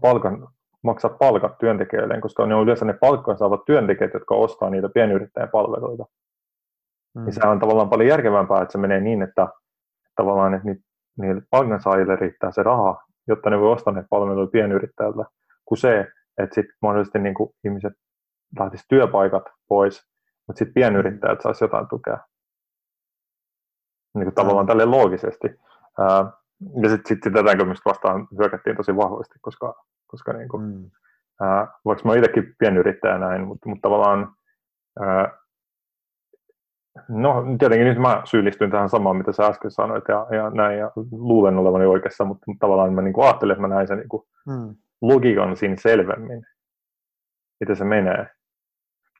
palkan, maksaa palkat työntekijöille, koska ne on yleensä ne palkkaa saavat työntekijät, jotka ostaa niitä pienyrittäjän palveluita. Mm. Niin sehän on tavallaan paljon järkevämpää, että se menee niin, että tavallaan että niille palkansaajille riittää se raha, jotta ne voi ostaa ne palveluita pienyrittäjältä kuin se, että sitten mahdollisesti niin kuin ihmiset lähtisi työpaikat pois, mutta sitten pienyrittäjät saisi jotain tukea. Niin kuin tavallaan tälle loogisesti. ja sitten sit tätä näkemystä vastaan hyökättiin tosi vahvasti, koska, koska niin kuin, mm. ää, vaikka mä itsekin pienyrittäjä näin, mutta, mutta tavallaan ää, No tietenkin nyt mä syyllistyn tähän samaan, mitä sä äsken sanoit ja, ja näin, ja luulen olevani oikeassa, mutta, mutta tavallaan mä niin kuin ajattelen, että mä näin sen niin kuin hmm. Logiikan siinä selvemmin, miten se menee.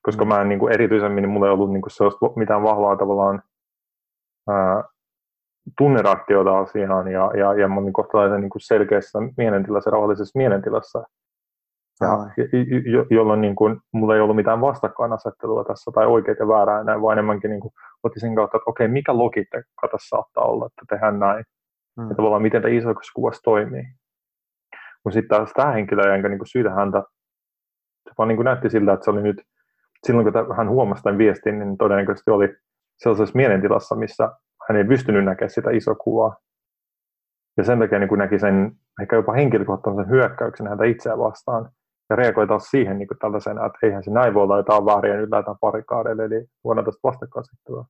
Koska hmm. mä en niin kuin erityisemmin, niin mulla ei ollut niin kuin mitään vahvaa tavallaan ää, tunnereaktiota asiaan, ja, ja, ja mä olin kohtalaisen niin kuin selkeässä mielentilassa, rauhallisessa mielentilassa. Ja, jo, jolloin niin kuin, mulla ei ollut mitään vastakkainasettelua tässä tai oikeita ja väärää enää, vaan enemmänkin niin kuin, otti sen kautta, että okei, mikä logiikka tässä saattaa olla, että tehdään näin. Mm. Ja tavallaan miten tämä isossa kuvassa toimii. Kun sitten taas tämä henkilö, enkä niin kuin syytä häntä, se vaan niin kuin näytti siltä, että se oli nyt, silloin kun hän huomasi tämän viestin, niin todennäköisesti oli sellaisessa mielentilassa, missä hän ei pystynyt näkemään sitä isoa kuvaa. Ja sen takia niin kuin näki sen ehkä jopa henkilökohtaisen hyökkäyksen häntä itseään vastaan, ja reagoi taas siihen niin kuin tällaisena, että eihän se näin voi olla, että on väärin ja nyt lähdetään parikaadeille, eli vuonna tästä vastakkainasettelua.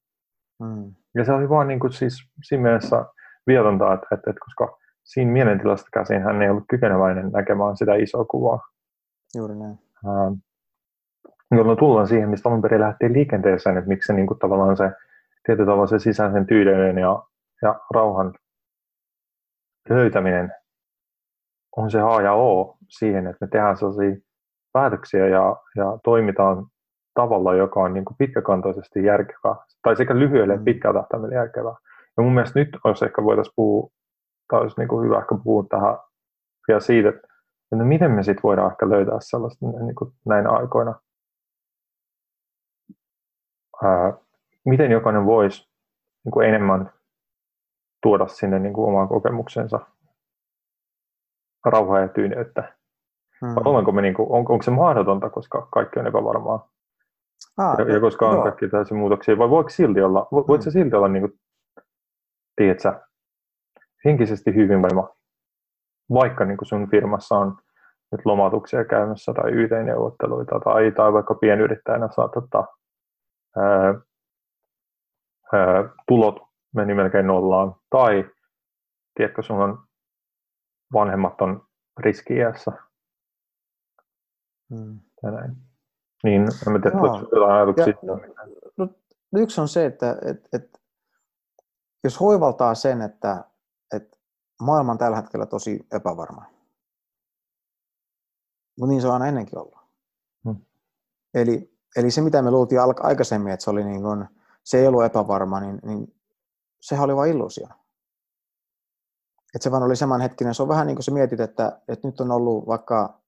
Mm. Ja se oli vaan niin kuin, siis siinä mielessä vietonta, että, että, että koska siinä mielentilasta käsin hän ei ollut kykeneväinen näkemään sitä isoa kuvaa. Juuri näin. Ähm, jolloin tullaan siihen, mistä alun perin lähti liikenteeseen, että miksi se niin kuin, tavallaan se tietyllä tavalla se sisäisen tyyden ja, ja rauhan löytäminen on se A ja O siihen, että me tehdään sellaisia päätöksiä ja, ja toimitaan tavalla, joka on niin kuin pitkäkantoisesti järkevää, tai sekä lyhyelle että mm. pitkällä tähtäimellä järkevää. Ja mun mielestä nyt olisi ehkä voitaisiin puhua, tai olisi niin kuin hyvä ehkä puhua tähän vielä siitä, että, että miten me sitten voidaan ehkä löytää sellaista niin kuin näin aikoina. Ää, miten jokainen voisi niin kuin enemmän tuoda sinne niin kuin omaan kokemuksensa rauhaa ja tyyneyttä. Hmm. Ollaanko me, niin kuin, on, onko se mahdotonta, koska kaikki on epävarmaa? Ah, ja, ja koska on joo. kaikki tällaisia muutoksia, vai voiko silti olla, vo, voit hmm. silti olla, niin kuin, tiedätkö, henkisesti hyvinvoima, vaikka niin kuin sun firmassa on nyt lomautuksia käymässä tai YT-neuvotteluita tai, tai vaikka pienyrittäjänä saat ottaa ää, ää, tulot meni melkein nollaan tai tiedätkö, sun on vanhemmat on riski-iässä. Hmm. näin. Niin, en tiedä, no. jotain ajatuksia. no, yksi on se, että et, et, jos hoivaltaa sen, että et maailma on tällä hetkellä tosi epävarma, mutta niin se on aina ennenkin ollut. Hmm. Eli, eli se, mitä me luultiin aikaisemmin, että se, oli niin kun, se ei ollut epävarma, niin, niin sehän oli vain illuusio että se vaan oli hetkinen. Se on vähän niin kuin sä mietit, että, että nyt on ollut vaikka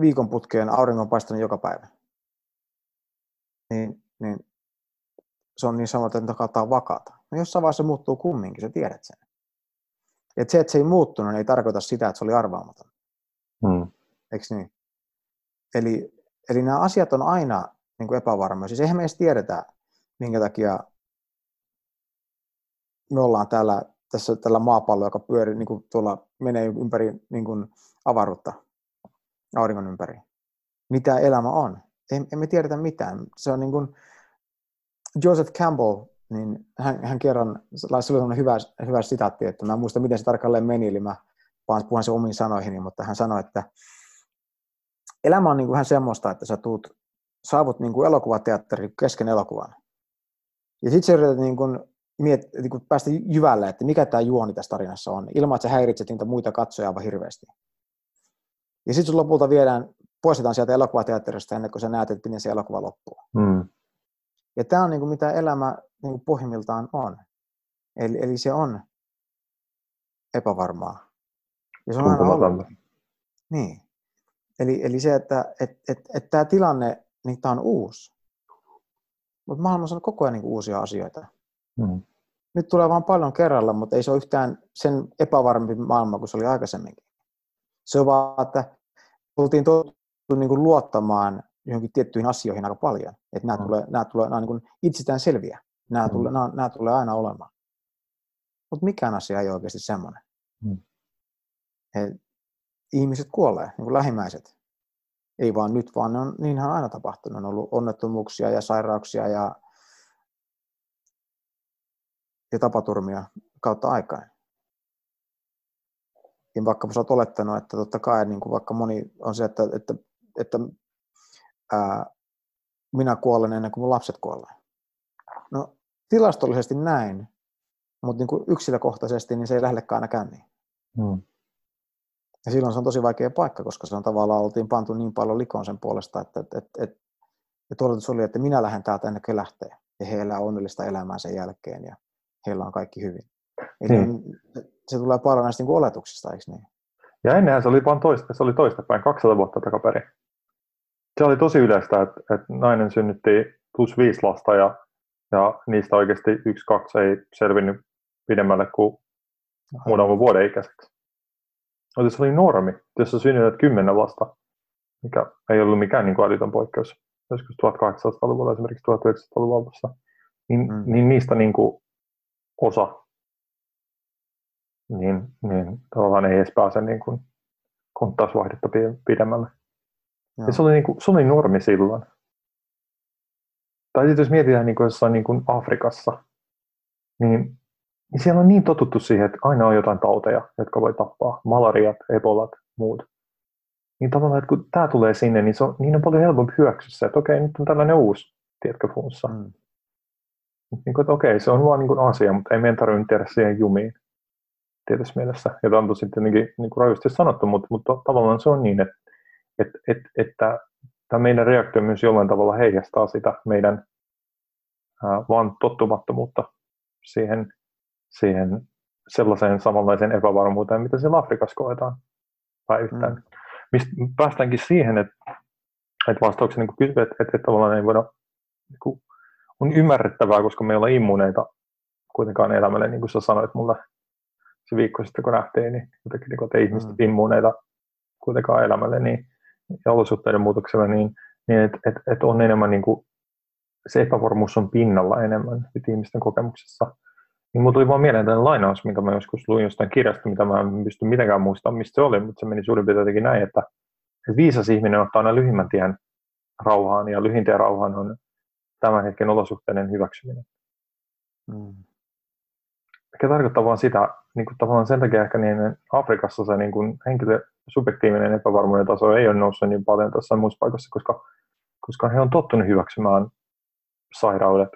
viikon putkeen auringon paistanut joka päivä. Niin, niin se on niin sanottu, että on vakaata. No jossain vaiheessa se muuttuu kumminkin, sä tiedät sen. Et se, että se ei muuttunut, niin ei tarkoita sitä, että se oli arvaamaton. Hmm. Eikö niin? Eli, eli nämä asiat on aina niin kuin epävarmoja. Siis eihän me edes tiedetä, minkä takia me ollaan täällä tässä tällä maapallo, joka pyörii niin kuin tuolla, menee ympäri niin kuin avaruutta, auringon ympäri. Mitä elämä on? Emme tiedetä mitään. Se on niin kuin Joseph Campbell, niin hän, hän kerran, se oli hyvä, hyvä sitaatti, että mä en muista miten se tarkalleen meni, eli mä vaan puhun sen omiin sanoihini, mutta hän sanoi, että elämä on niin kuin ihan semmoista, että sä tuut, saavut niin kuin elokuvateatteri kesken elokuvan. Ja sitten sä yrität niin kuin miet, niin kuin päästä jyvälle, että mikä tämä juoni tässä tarinassa on, ilman että sä häiritset niitä muita katsojia aivan hirveästi. Ja sitten lopulta viedään, poistetaan sieltä elokuvateatterista ennen kuin sä näet, että miten se elokuva loppuu. Mm. Ja tämä on niin kuin mitä elämä niin kuin pohjimmiltaan on. Eli, eli se on epävarmaa. Ja se on aina ollut. Niin. Eli, eli se, että et, et, et tämä tilanne, niin tämä on uusi. Mutta maailmassa on koko ajan niin uusia asioita. Mm nyt tulee vaan paljon kerralla, mutta ei se ole yhtään sen epävarmempi maailma kuin se oli aikaisemminkin. Se on vaan, että tultiin totuttu niin kuin luottamaan johonkin tiettyihin asioihin aika paljon. Että nämä, mm. tulee, nämä, tulee, nämä on niin itsestään selviä. Nämä, mm. tulee, nämä, nämä tulee aina olemaan. Mutta mikään asia ei oikeasti semmoinen. Mm. ihmiset kuolee, niin kuin lähimmäiset. Ei vaan nyt, vaan ne on, niinhän on aina tapahtunut. On ollut onnettomuuksia ja sairauksia ja ja tapaturmia kautta aikaan. niin vaikka sä oot olettanut, että totta kai niin kuin vaikka moni on se, että, että, että ää, minä kuolen ennen kuin mun lapset kuolee. No tilastollisesti näin, mutta niin kuin yksilökohtaisesti niin se ei lähdekaan aina niin. Hmm. Ja silloin se on tosi vaikea paikka, koska se on tavallaan oltiin pantu niin paljon likoon sen puolesta, että, että, että, että, että oletus oli, että minä lähden täältä ennen kuin lähtee. Ja he elää onnellista elämää sen jälkeen ja heillä on kaikki hyvin. Eli hmm. se tulee paljon näistä niin oletuksista, eikö niin? Ja ennenhän se oli vain toista, se oli toistapäin, 200 vuotta takaperin. Se oli tosi yleistä, että, että nainen synnytti plus viisi lasta ja, ja niistä oikeasti yksi, kaksi ei selvinnyt pidemmälle kuin muutaman vuoden ikäiseksi. Mutta se oli normi, jos sä synnytät kymmenen lasta, mikä ei ollut mikään niin älytön poikkeus joskus 1800-luvulla, esimerkiksi 1900-luvun alussa, niin, mm. niin niistä niin kuin osa niin, niin tavallaan ei edes pääse niin kuin konttausvaihdetta pidemmälle. Ja se oli, niin kuin, se oli normi silloin. Tai sitten jos mietitään niin kuin jossain niin kuin Afrikassa, niin, niin siellä on niin totuttu siihen, että aina on jotain tauteja, jotka voi tappaa. Malariat, ebolat, muut. Niin tavallaan, että kun tämä tulee sinne, niin, se on, niin on paljon helpompi hyväksyä se, että okei, nyt on tällainen uusi, tiedätkö, flunssa. Mm. Niin kuin, että okei, se on vaan niin kuin asia, mutta ei meidän tarvitse tehdä siihen jumiin tietyssä mielessä. Ja tämä on tosi tietenkin niin kuin rajusti sanottu, mutta, mutta tavallaan se on niin, että, että, että, että tämä meidän reaktio myös jollain tavalla heijastaa sitä meidän ää, vaan tottumattomuutta siihen, siihen sellaiseen samanlaiseen epävarmuuteen, mitä siellä Afrikassa koetaan päivittäin. Mm. Mistä päästäänkin siihen, että, että vastauksena niin kysyt, että, että, että tavallaan ei voida, niin kuin, on ymmärrettävää, koska me ei ole immuuneita kuitenkaan elämälle, niin kuin sä sanoit mulle se viikko sitten, kun nähtiin, niin jotenkin, niin että ihmiset mm. immuuneita kuitenkaan elämälle niin, ja olosuhteiden muutokselle, niin, niin että et, et on enemmän niin kuin, se epävarmuus on pinnalla enemmän ihmisten kokemuksessa. Niin mulla tuli vaan mieleen tällainen lainaus, minkä mä joskus luin jostain kirjasta, mitä mä en pysty mitenkään muistamaan, mistä se oli, mutta se meni suurin piirtein jotenkin näin, että, että viisas ihminen ottaa aina lyhimmän tien rauhaan, ja lyhin tien rauhaan on tämän hetken olosuhteiden hyväksyminen. Mm mikä tarkoittaa vaan sitä, niin kuin tavallaan sen takia ehkä niin Afrikassa se niin kuin henkilö, subjektiivinen epävarmuuden taso ei ole noussut niin paljon tässä muissa paikoissa, koska, koska he on tottunut hyväksymään sairaudet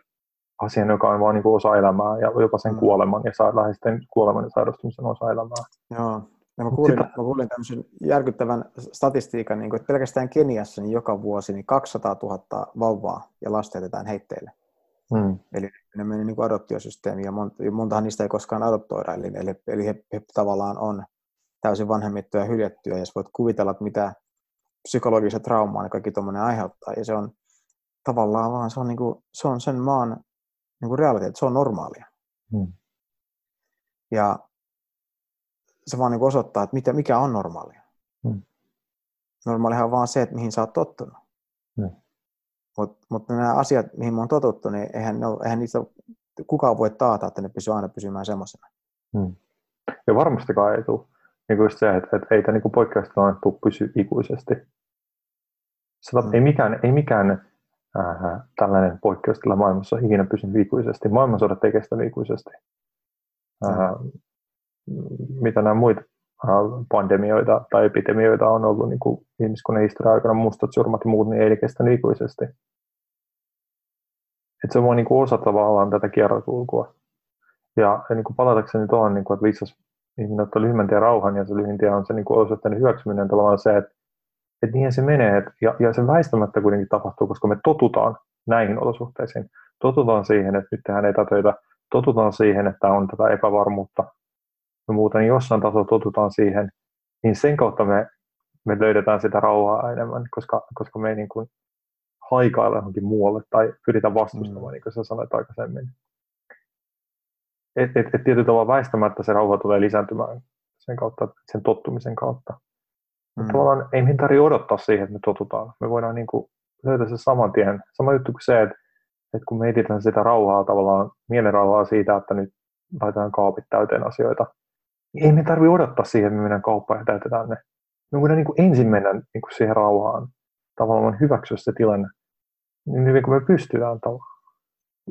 asian, joka on vain niin osa elämää ja jopa sen mm. kuoleman ja saa läheisten kuoleman ja sairastumisen osa elämää. Joo. Ja mä kuulin, Sitä... mä kuulin tämmöisen järkyttävän statistiikan, niin kuin, että pelkästään Keniassa niin joka vuosi niin 200 000 vauvaa ja lasta jätetään heitteille. Mm. Eli ne meni niin adoptiosysteemiin ja monta, montahan niistä ei koskaan adoptoida, eli, eli, eli he, he, tavallaan on täysin vanhemmittuja ja hyljättyjä, ja voit kuvitella, että mitä psykologisia traumaa ne kaikki tuommoinen aiheuttaa, ja se on tavallaan vaan, se on, niin kuin, se on sen maan niin kuin realiteetti, se on normaalia. Mm. Ja se vaan niin kuin osoittaa, että mitä, mikä on normaalia. Mm. Normaalihan on vaan se, että mihin sä oot tottunut. Mm. Mutta mut nämä asiat, mihin on totuttu, niin eihän, ne ole, eihän niistä kukaan voi taata, että ne pysyy aina pysymään semmoisena. Hmm. Ja varmastikaan ei tule. Niin kuin se, että, että ei tämä niin poikkeustilanne tule pysy ikuisesti. Sitä, hmm. Ei mikään, ei mikään äh, tällainen poikkeustila maailmassa ikinä pysy ikuisesti. Maailmansodat ei kestä ikuisesti. Äh, hmm. mitä nämä muita pandemioita tai epidemioita on ollut niin kuin ihmiskunnan historian aikana, mustat surmat ja muut, niin ei kestä ikuisesti. Että se on niin kuin osa tavallaan tätä kierrokulkua. Ja, ja niin kuin palatakseni tuohon, niin kuin, että viisas ihminen ottaa lyhyen tien rauhan, ja se lyhyen tie on se niin kuin osoittanut hyväksyminen tavallaan se, että, että niinhän se menee, ja, ja se väistämättä kuitenkin tapahtuu, koska me totutaan näihin olosuhteisiin. Totutaan siihen, että nyt tehdään etätöitä, totutaan siihen, että on tätä epävarmuutta ja muuta, niin jossain tasolla totutaan siihen, niin sen kautta me, me löydetään sitä rauhaa enemmän, koska, koska me ei niin kuin haikailla johonkin muualle tai pyritä vastustamaan, mm. niin kuin sä sanoit aikaisemmin. Et, et, et tietyllä tavalla väistämättä se rauha tulee lisääntymään sen kautta, sen tottumisen kautta. Mm. Tavallaan ei meidän tarvitse odottaa siihen, että me totutaan. Me voidaan niin kuin löytää se saman tien. Sama juttu kuin se, että, että kun me etsitään sitä rauhaa, tavallaan mielenrauhaa siitä, että nyt laitetaan kaapit täyteen asioita, ei me tarvitse odottaa siihen, että me mennään kauppaan ja täytetään ne. Me voidaan niin kuin ensin mennä niin kuin siihen rauhaan tavallaan hyväksyä se tilanne niin hyvin kuin me pystytään tavallaan.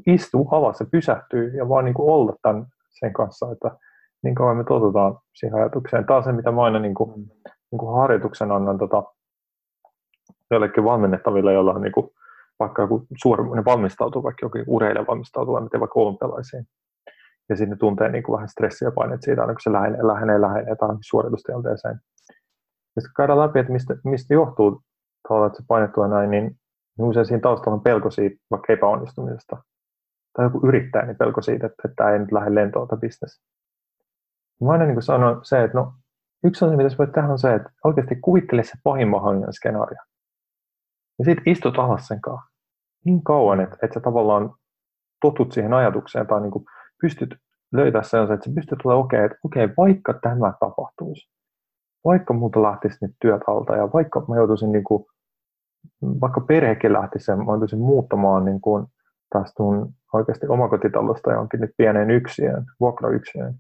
Istuu alas ja pysähtyy ja vaan niin kuin olla tämän sen kanssa, että, niin kauan me totutaan siihen ajatukseen. Tämä on se, mitä mä aina niin kuin, niin kuin harjoituksen annan tota, joillekin valmennettaville, joilla on niin kuin, vaikka joku suuri, ne valmistautuu, vaikka joku urheilija valmistautuu, miten vaikka olympialaisiin. Ja sinne tuntee niin kuin vähän stressiä ja paineet siitä, aina kun se lähenee, lähenee, lähenee tähän suoritustilanteeseen. Ja sitten käydään läpi, että mistä, mistä johtuu että se paine tulee näin, niin usein siinä taustalla on pelko siitä vaikka epäonnistumisesta. Tai joku yrittää, niin pelko siitä, että, että tämä ei nyt lähde lentoon tai bisnes. Mä aina niin sanon se, että no, yksi asia, mitä sä voit tehdä, on se, että oikeasti kuvittele se pahin mahdollinen skenaario. Ja sitten istut alas sen kanssa niin kauan, että, että sä tavallaan totut siihen ajatukseen tai niin kuin pystyt löytää sellaisen, että sä pystyt olemaan okei, okay, että okei, okay, vaikka tämä tapahtuisi, vaikka muuta lähtisi nyt työt alta ja vaikka mä joutuisin niin kuin, vaikka perhekin lähtisi ja mä joutuisin muuttamaan niin kuin, tästä oikeasti omakotitalosta johonkin nyt pieneen yksiöön, vuokrayksiöön,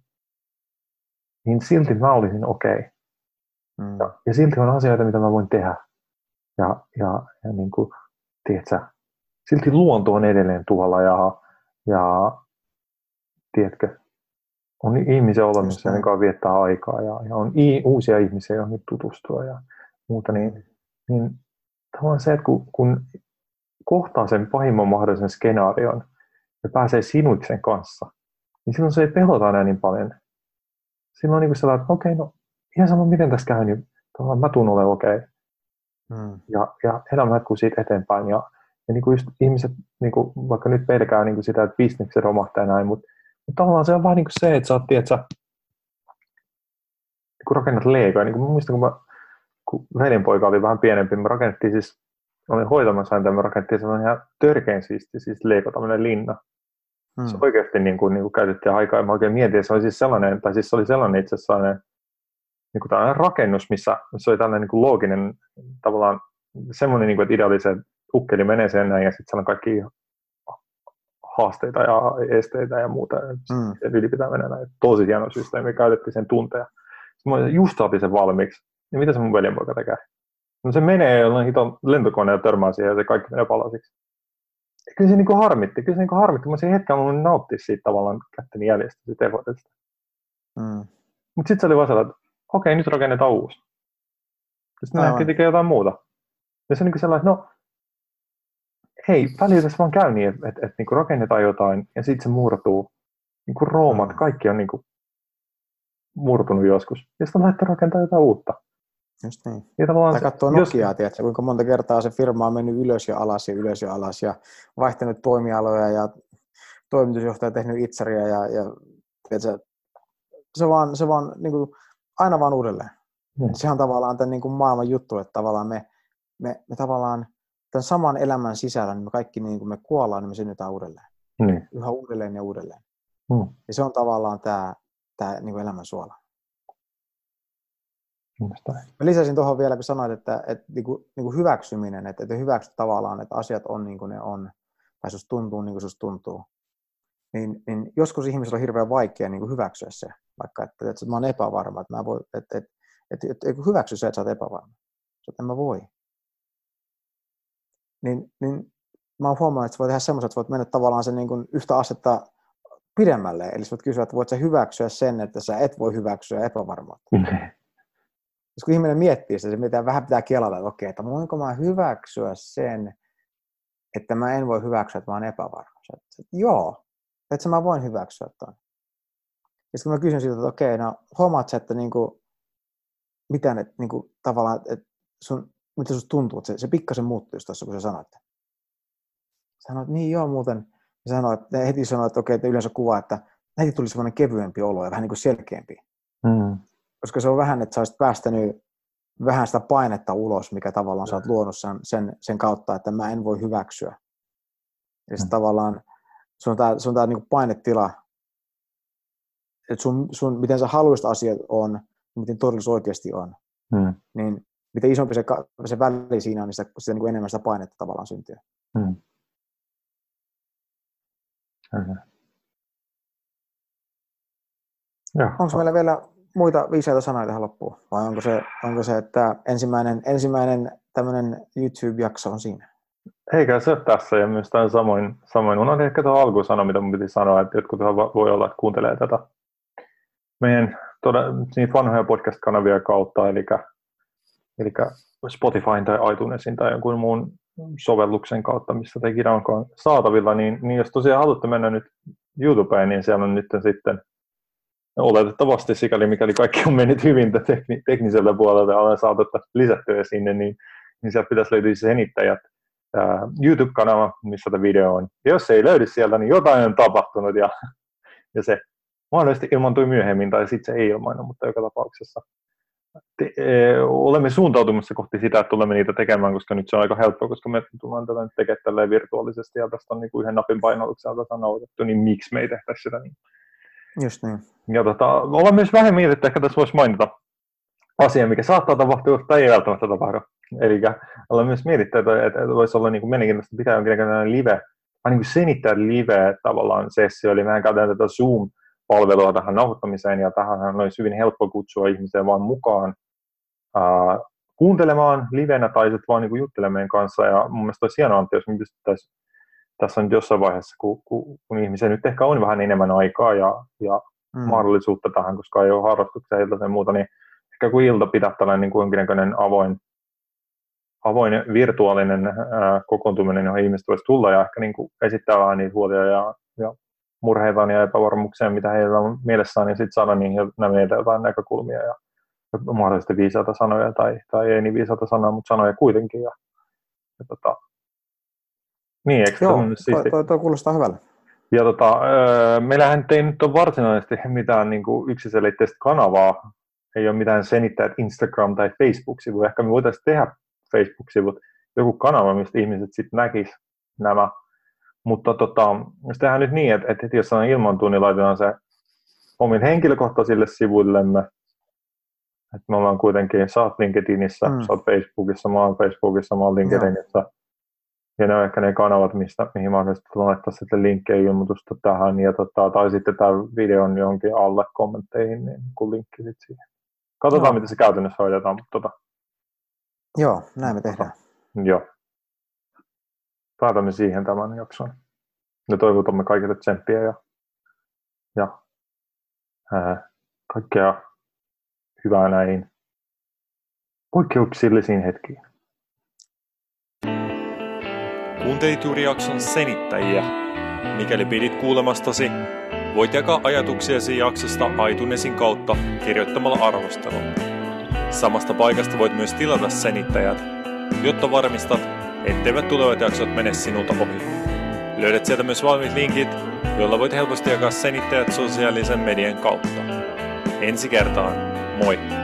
niin silti mä olisin okei. Okay. Mm. Ja, ja silti on asioita, mitä mä voin tehdä. Ja, ja, ja niin kuin, tiedätkö, silti luonto on edelleen tuolla ja, ja tiedätkö, on ihmisiä olemassa, joiden kanssa viettää aikaa ja, ja on i, uusia ihmisiä, joihin tutustua ja muuta, niin, niin tavallaan se, että kun, kun kohtaa sen pahimman mahdollisen skenaarion ja pääsee sinut sen kanssa, niin silloin se ei pelota enää niin paljon. Silloin on niin kuin sellainen, että okei, okay, no ihan sama miten tässä käy, niin tavallaan mä tuun olemaan okei. Okay. Hmm. Ja, ja elämä jatkuu siitä eteenpäin. Ja, ja niin kuin just ihmiset, niin kuin, vaikka nyt pelkää niin kuin sitä, että bisnekset romahtaa näin, mutta tavallaan se on vaan niin kuin se, että sä oot, sä, kuin rakennat leikoja. Niin kuin muistan, kun, mä, kun veljenpoika oli vähän pienempi, me rakennettiin siis, olin hoitamassa häntä, me rakennettiin sellainen ihan törkeän siisti, siis leiko, tämmöinen linna. Hmm. Se oikeasti niin kuin, niin kuin käytettiin aikaa, ja mä oikein mietin, että se oli siis sellainen, tai siis se oli sellainen itse asiassa sellainen, niin kuin tällainen rakennus, missä se oli tällainen niin kuin looginen, tavallaan semmoinen, niin kuin, että ideaalisen ukkeli menee sen näin, ja sitten siellä on kaikki haasteita ja esteitä ja muuta. Mm. Yli pitää mennä näin. Tosi hieno systeemi, käytettiin sen tunteja. Mä just saatiin sen valmiiksi. Ja mitä se mun veljenpoika tekee? No se menee jollain hiton lentokoneen ja törmää siihen ja se kaikki menee palasiksi. Ja kyllä se niinku harmitti, kyllä se niinku harmitti. Mä siihen hetken haluan nauttia siitä tavallaan kätteni jäljestä, siitä effortista. Mm. Mutta sitten se oli vaan sellainen, että okei, nyt rakennetaan uusi. Sitten ne nähtiin tekee jotain muuta. Ja se on niin sellainen, no hei, välillä tässä vaan käy niin, että, että, että niin rakennetaan jotain ja sitten se murtuu. Niin kuin Roomat, mm. kaikki on niin kuin murtunut joskus. Ja sitten on rakentaa jotain uutta. Just niin. Ja tai katsoo Nokiaa, jos... tiedätkö, kuinka monta kertaa se firma on mennyt ylös ja alas ja ylös ja alas ja vaihtanut toimialoja ja toimitusjohtaja tehnyt itseria ja, ja tiedätkö, se vaan, se vaan niin kuin, aina vaan uudelleen. Mm. Se on tavallaan tämän niin kuin maailman juttu, että tavallaan me, me, me tavallaan tämän saman elämän sisällä, niin me kaikki niin kuin me kuollaan, niin me synnytään uudelleen. Mm. Yhä uudelleen ja uudelleen. Mm. Ja se on tavallaan tämä, tämä niin kuin elämän suola. Mä lisäsin tuohon vielä, kun sanoit, että, että niin kuin, niin kuin hyväksyminen, että, että hyväksyt tavallaan, että asiat on niin kuin ne on, tai susta tuntuu niin kuin susta tuntuu. Niin, niin joskus ihmisillä on hirveän vaikea niin kuin hyväksyä se, vaikka että, että mä oon epävarma, että mä voi, että, että, että, että, että hyväksy se, että sä oot epävarma. Että en mä voi niin, niin mä oon huomannut, että sä voit tehdä semmoisen, että voit mennä tavallaan sen niin kuin yhtä asetta pidemmälle. Eli sä voit kysyä, että voit sä hyväksyä sen, että sä et voi hyväksyä epävarmuutta. *laughs* Mm-hmm. Jos kun ihminen miettii sitä, se mitä vähän pitää kelalla, että okei, että voinko mä hyväksyä sen, että mä en voi hyväksyä, että mä oon epävarma. Että, että joo, että mä voin hyväksyä tuon. Ja sitten kun mä kysyn siitä, että okei, no huomaat sä, että niinku, miten, että niinku, tavallaan, että sun mitä sinusta tuntuu, että se, se pikkasen muuttui just tuossa, kun sä sanoit. Sanoit, niin joo muuten. Ja sanoit, että heti sanoit, että okei, että yleensä kuva, että heti tuli semmoinen kevyempi olo ja vähän niin kuin selkeämpi. Mm. Koska se on vähän, että sä olisit päästänyt vähän sitä painetta ulos, mikä tavallaan sä oot luonut sen, sen, sen kautta, että mä en voi hyväksyä. Ja mm. tavallaan sun on tämä, sun tää niin painetila, että sun, sun, miten sä haluaisit asiat on, miten todellisuus oikeasti on. Mm. Niin mitä isompi se, se väli siinä on, niin sitä, sitä niin kuin enemmän sitä painetta tavallaan syntyy. Hmm. Onko meillä vielä muita viisaita sanoja tähän loppuun? Vai onko se, onko se että ensimmäinen, ensimmäinen tämmöinen YouTube-jakso on siinä? Eikä se ole tässä ja myös tämän samoin, samoin. Unohdin ehkä tuohon alkuun sanoa, mitä mun piti sanoa, että jotkut voi olla, että kuuntelee tätä meidän toda, niitä vanhoja podcast-kanavia kautta, eli, eli Spotify tai iTunesin tai jonkun muun sovelluksen kautta, missä tekin onkaan saatavilla, niin, niin jos tosiaan haluatte mennä nyt YouTubeen, niin siellä on nyt sitten oletettavasti sikäli, mikäli kaikki on mennyt hyvin tekni, teknisellä puolella ja olen saatu lisättyä sinne, niin, niin sieltä pitäisi löytyä senittäjät YouTube-kanava, missä tämä video on. Ja jos se ei löydy sieltä, niin jotain on tapahtunut ja, ja se mahdollisesti ilmaantui myöhemmin tai sitten se ei ilmaannu, mutta joka tapauksessa te, e, olemme suuntautumassa kohti sitä, että tulemme niitä tekemään, koska nyt se on aika helppoa, koska me tullaan tätä nyt tekemään virtuaalisesti ja tästä on niin kuin yhden napin painalluksella tätä nautettu, niin miksi me ei tehtäisi sitä niin. Just niin. Ja tota, ollaan myös vähän mietitty, ehkä tässä voisi mainita asia, mikä saattaa tapahtua tai ei välttämättä tapahdu. Eli ollaan myös mietitty, että, että voisi olla niin kuin mielenkiintoista pitää jonkinlainen live, vai niin kuin senittää live tavallaan sessio, eli mehän käytetään tätä Zoom palvelua tähän nauhoittamiseen ja tähän olisi hyvin helppo kutsua ihmisiä vaan mukaan ää, kuuntelemaan livenä tai sitten vaan niin juttelemaan kanssa ja mun mielestä olisi hienoa, jos me pystyttäisiin tässä on jossain vaiheessa, kun, kun, kun ihmisiä nyt ehkä on vähän enemmän aikaa ja, ja mm. mahdollisuutta tähän, koska ei ole harrastuksia ilta ja muuta, niin ehkä kun ilta pitää tällainen niin kuin jonkinlainen avoin, avoin virtuaalinen ää, kokoontuminen, johon ihmiset voisi tulla ja ehkä niin kuin esittää vähän niitä huolia ja, ja murheitaan ja epävarmuuksia, mitä heillä on mielessään, niin sitten saada niihin meitä jotain näkökulmia ja mahdollisesti viisaita sanoja tai, tai ei niin viisaita sanoja, mutta sanoja kuitenkin. Ja, ja tota, niin, eikö Joo, toi, toi, toi, kuulostaa hyvältä. Ja tota, meillähän ei nyt ole varsinaisesti mitään niin kuin yksiselitteistä kanavaa, ei ole mitään senittäjät Instagram- tai Facebook-sivu. Ehkä me voitaisiin tehdä Facebook-sivut, joku kanava, mistä ihmiset sitten näkis nämä mutta tota, tehdään nyt niin, että, että jos on ilmantuu, niin laitetaan se omin henkilökohtaisille sivuillemme. Että me ollaan kuitenkin, sä oot LinkedInissä, mm. sä oot Facebookissa, mä oon Facebookissa, mä oon LinkedInissä. Joo. Ja ne on ehkä ne kanavat, mistä, mihin mahdollisesti laittaa sitten linkkejä ilmoitusta tähän. Ja tota, tai sitten tämä videon johonkin alle kommentteihin, niin kun linkki sitten siihen. Katsotaan, Joo. miten se käytännössä hoidetaan. Mutta tota. Joo, näin me tehdään. Joo päätämme siihen tämän jakson. Ja toivotamme kaikille tsemppiä ja, ja ää, kaikkea hyvää näihin poikkeuksellisiin hetkiin. Kuuntelit juuri jakson senittäjiä. Mikäli pidit kuulemastasi, voit jakaa ajatuksiasi jaksosta aitunesin kautta kirjoittamalla arvostelun. Samasta paikasta voit myös tilata senittäjät, jotta varmistat, etteivät tulevat jaksot mene sinulta ohi. Löydät sieltä myös valmiit linkit, joilla voit helposti jakaa senittäjät sosiaalisen median kautta. Ensi kertaan, moi!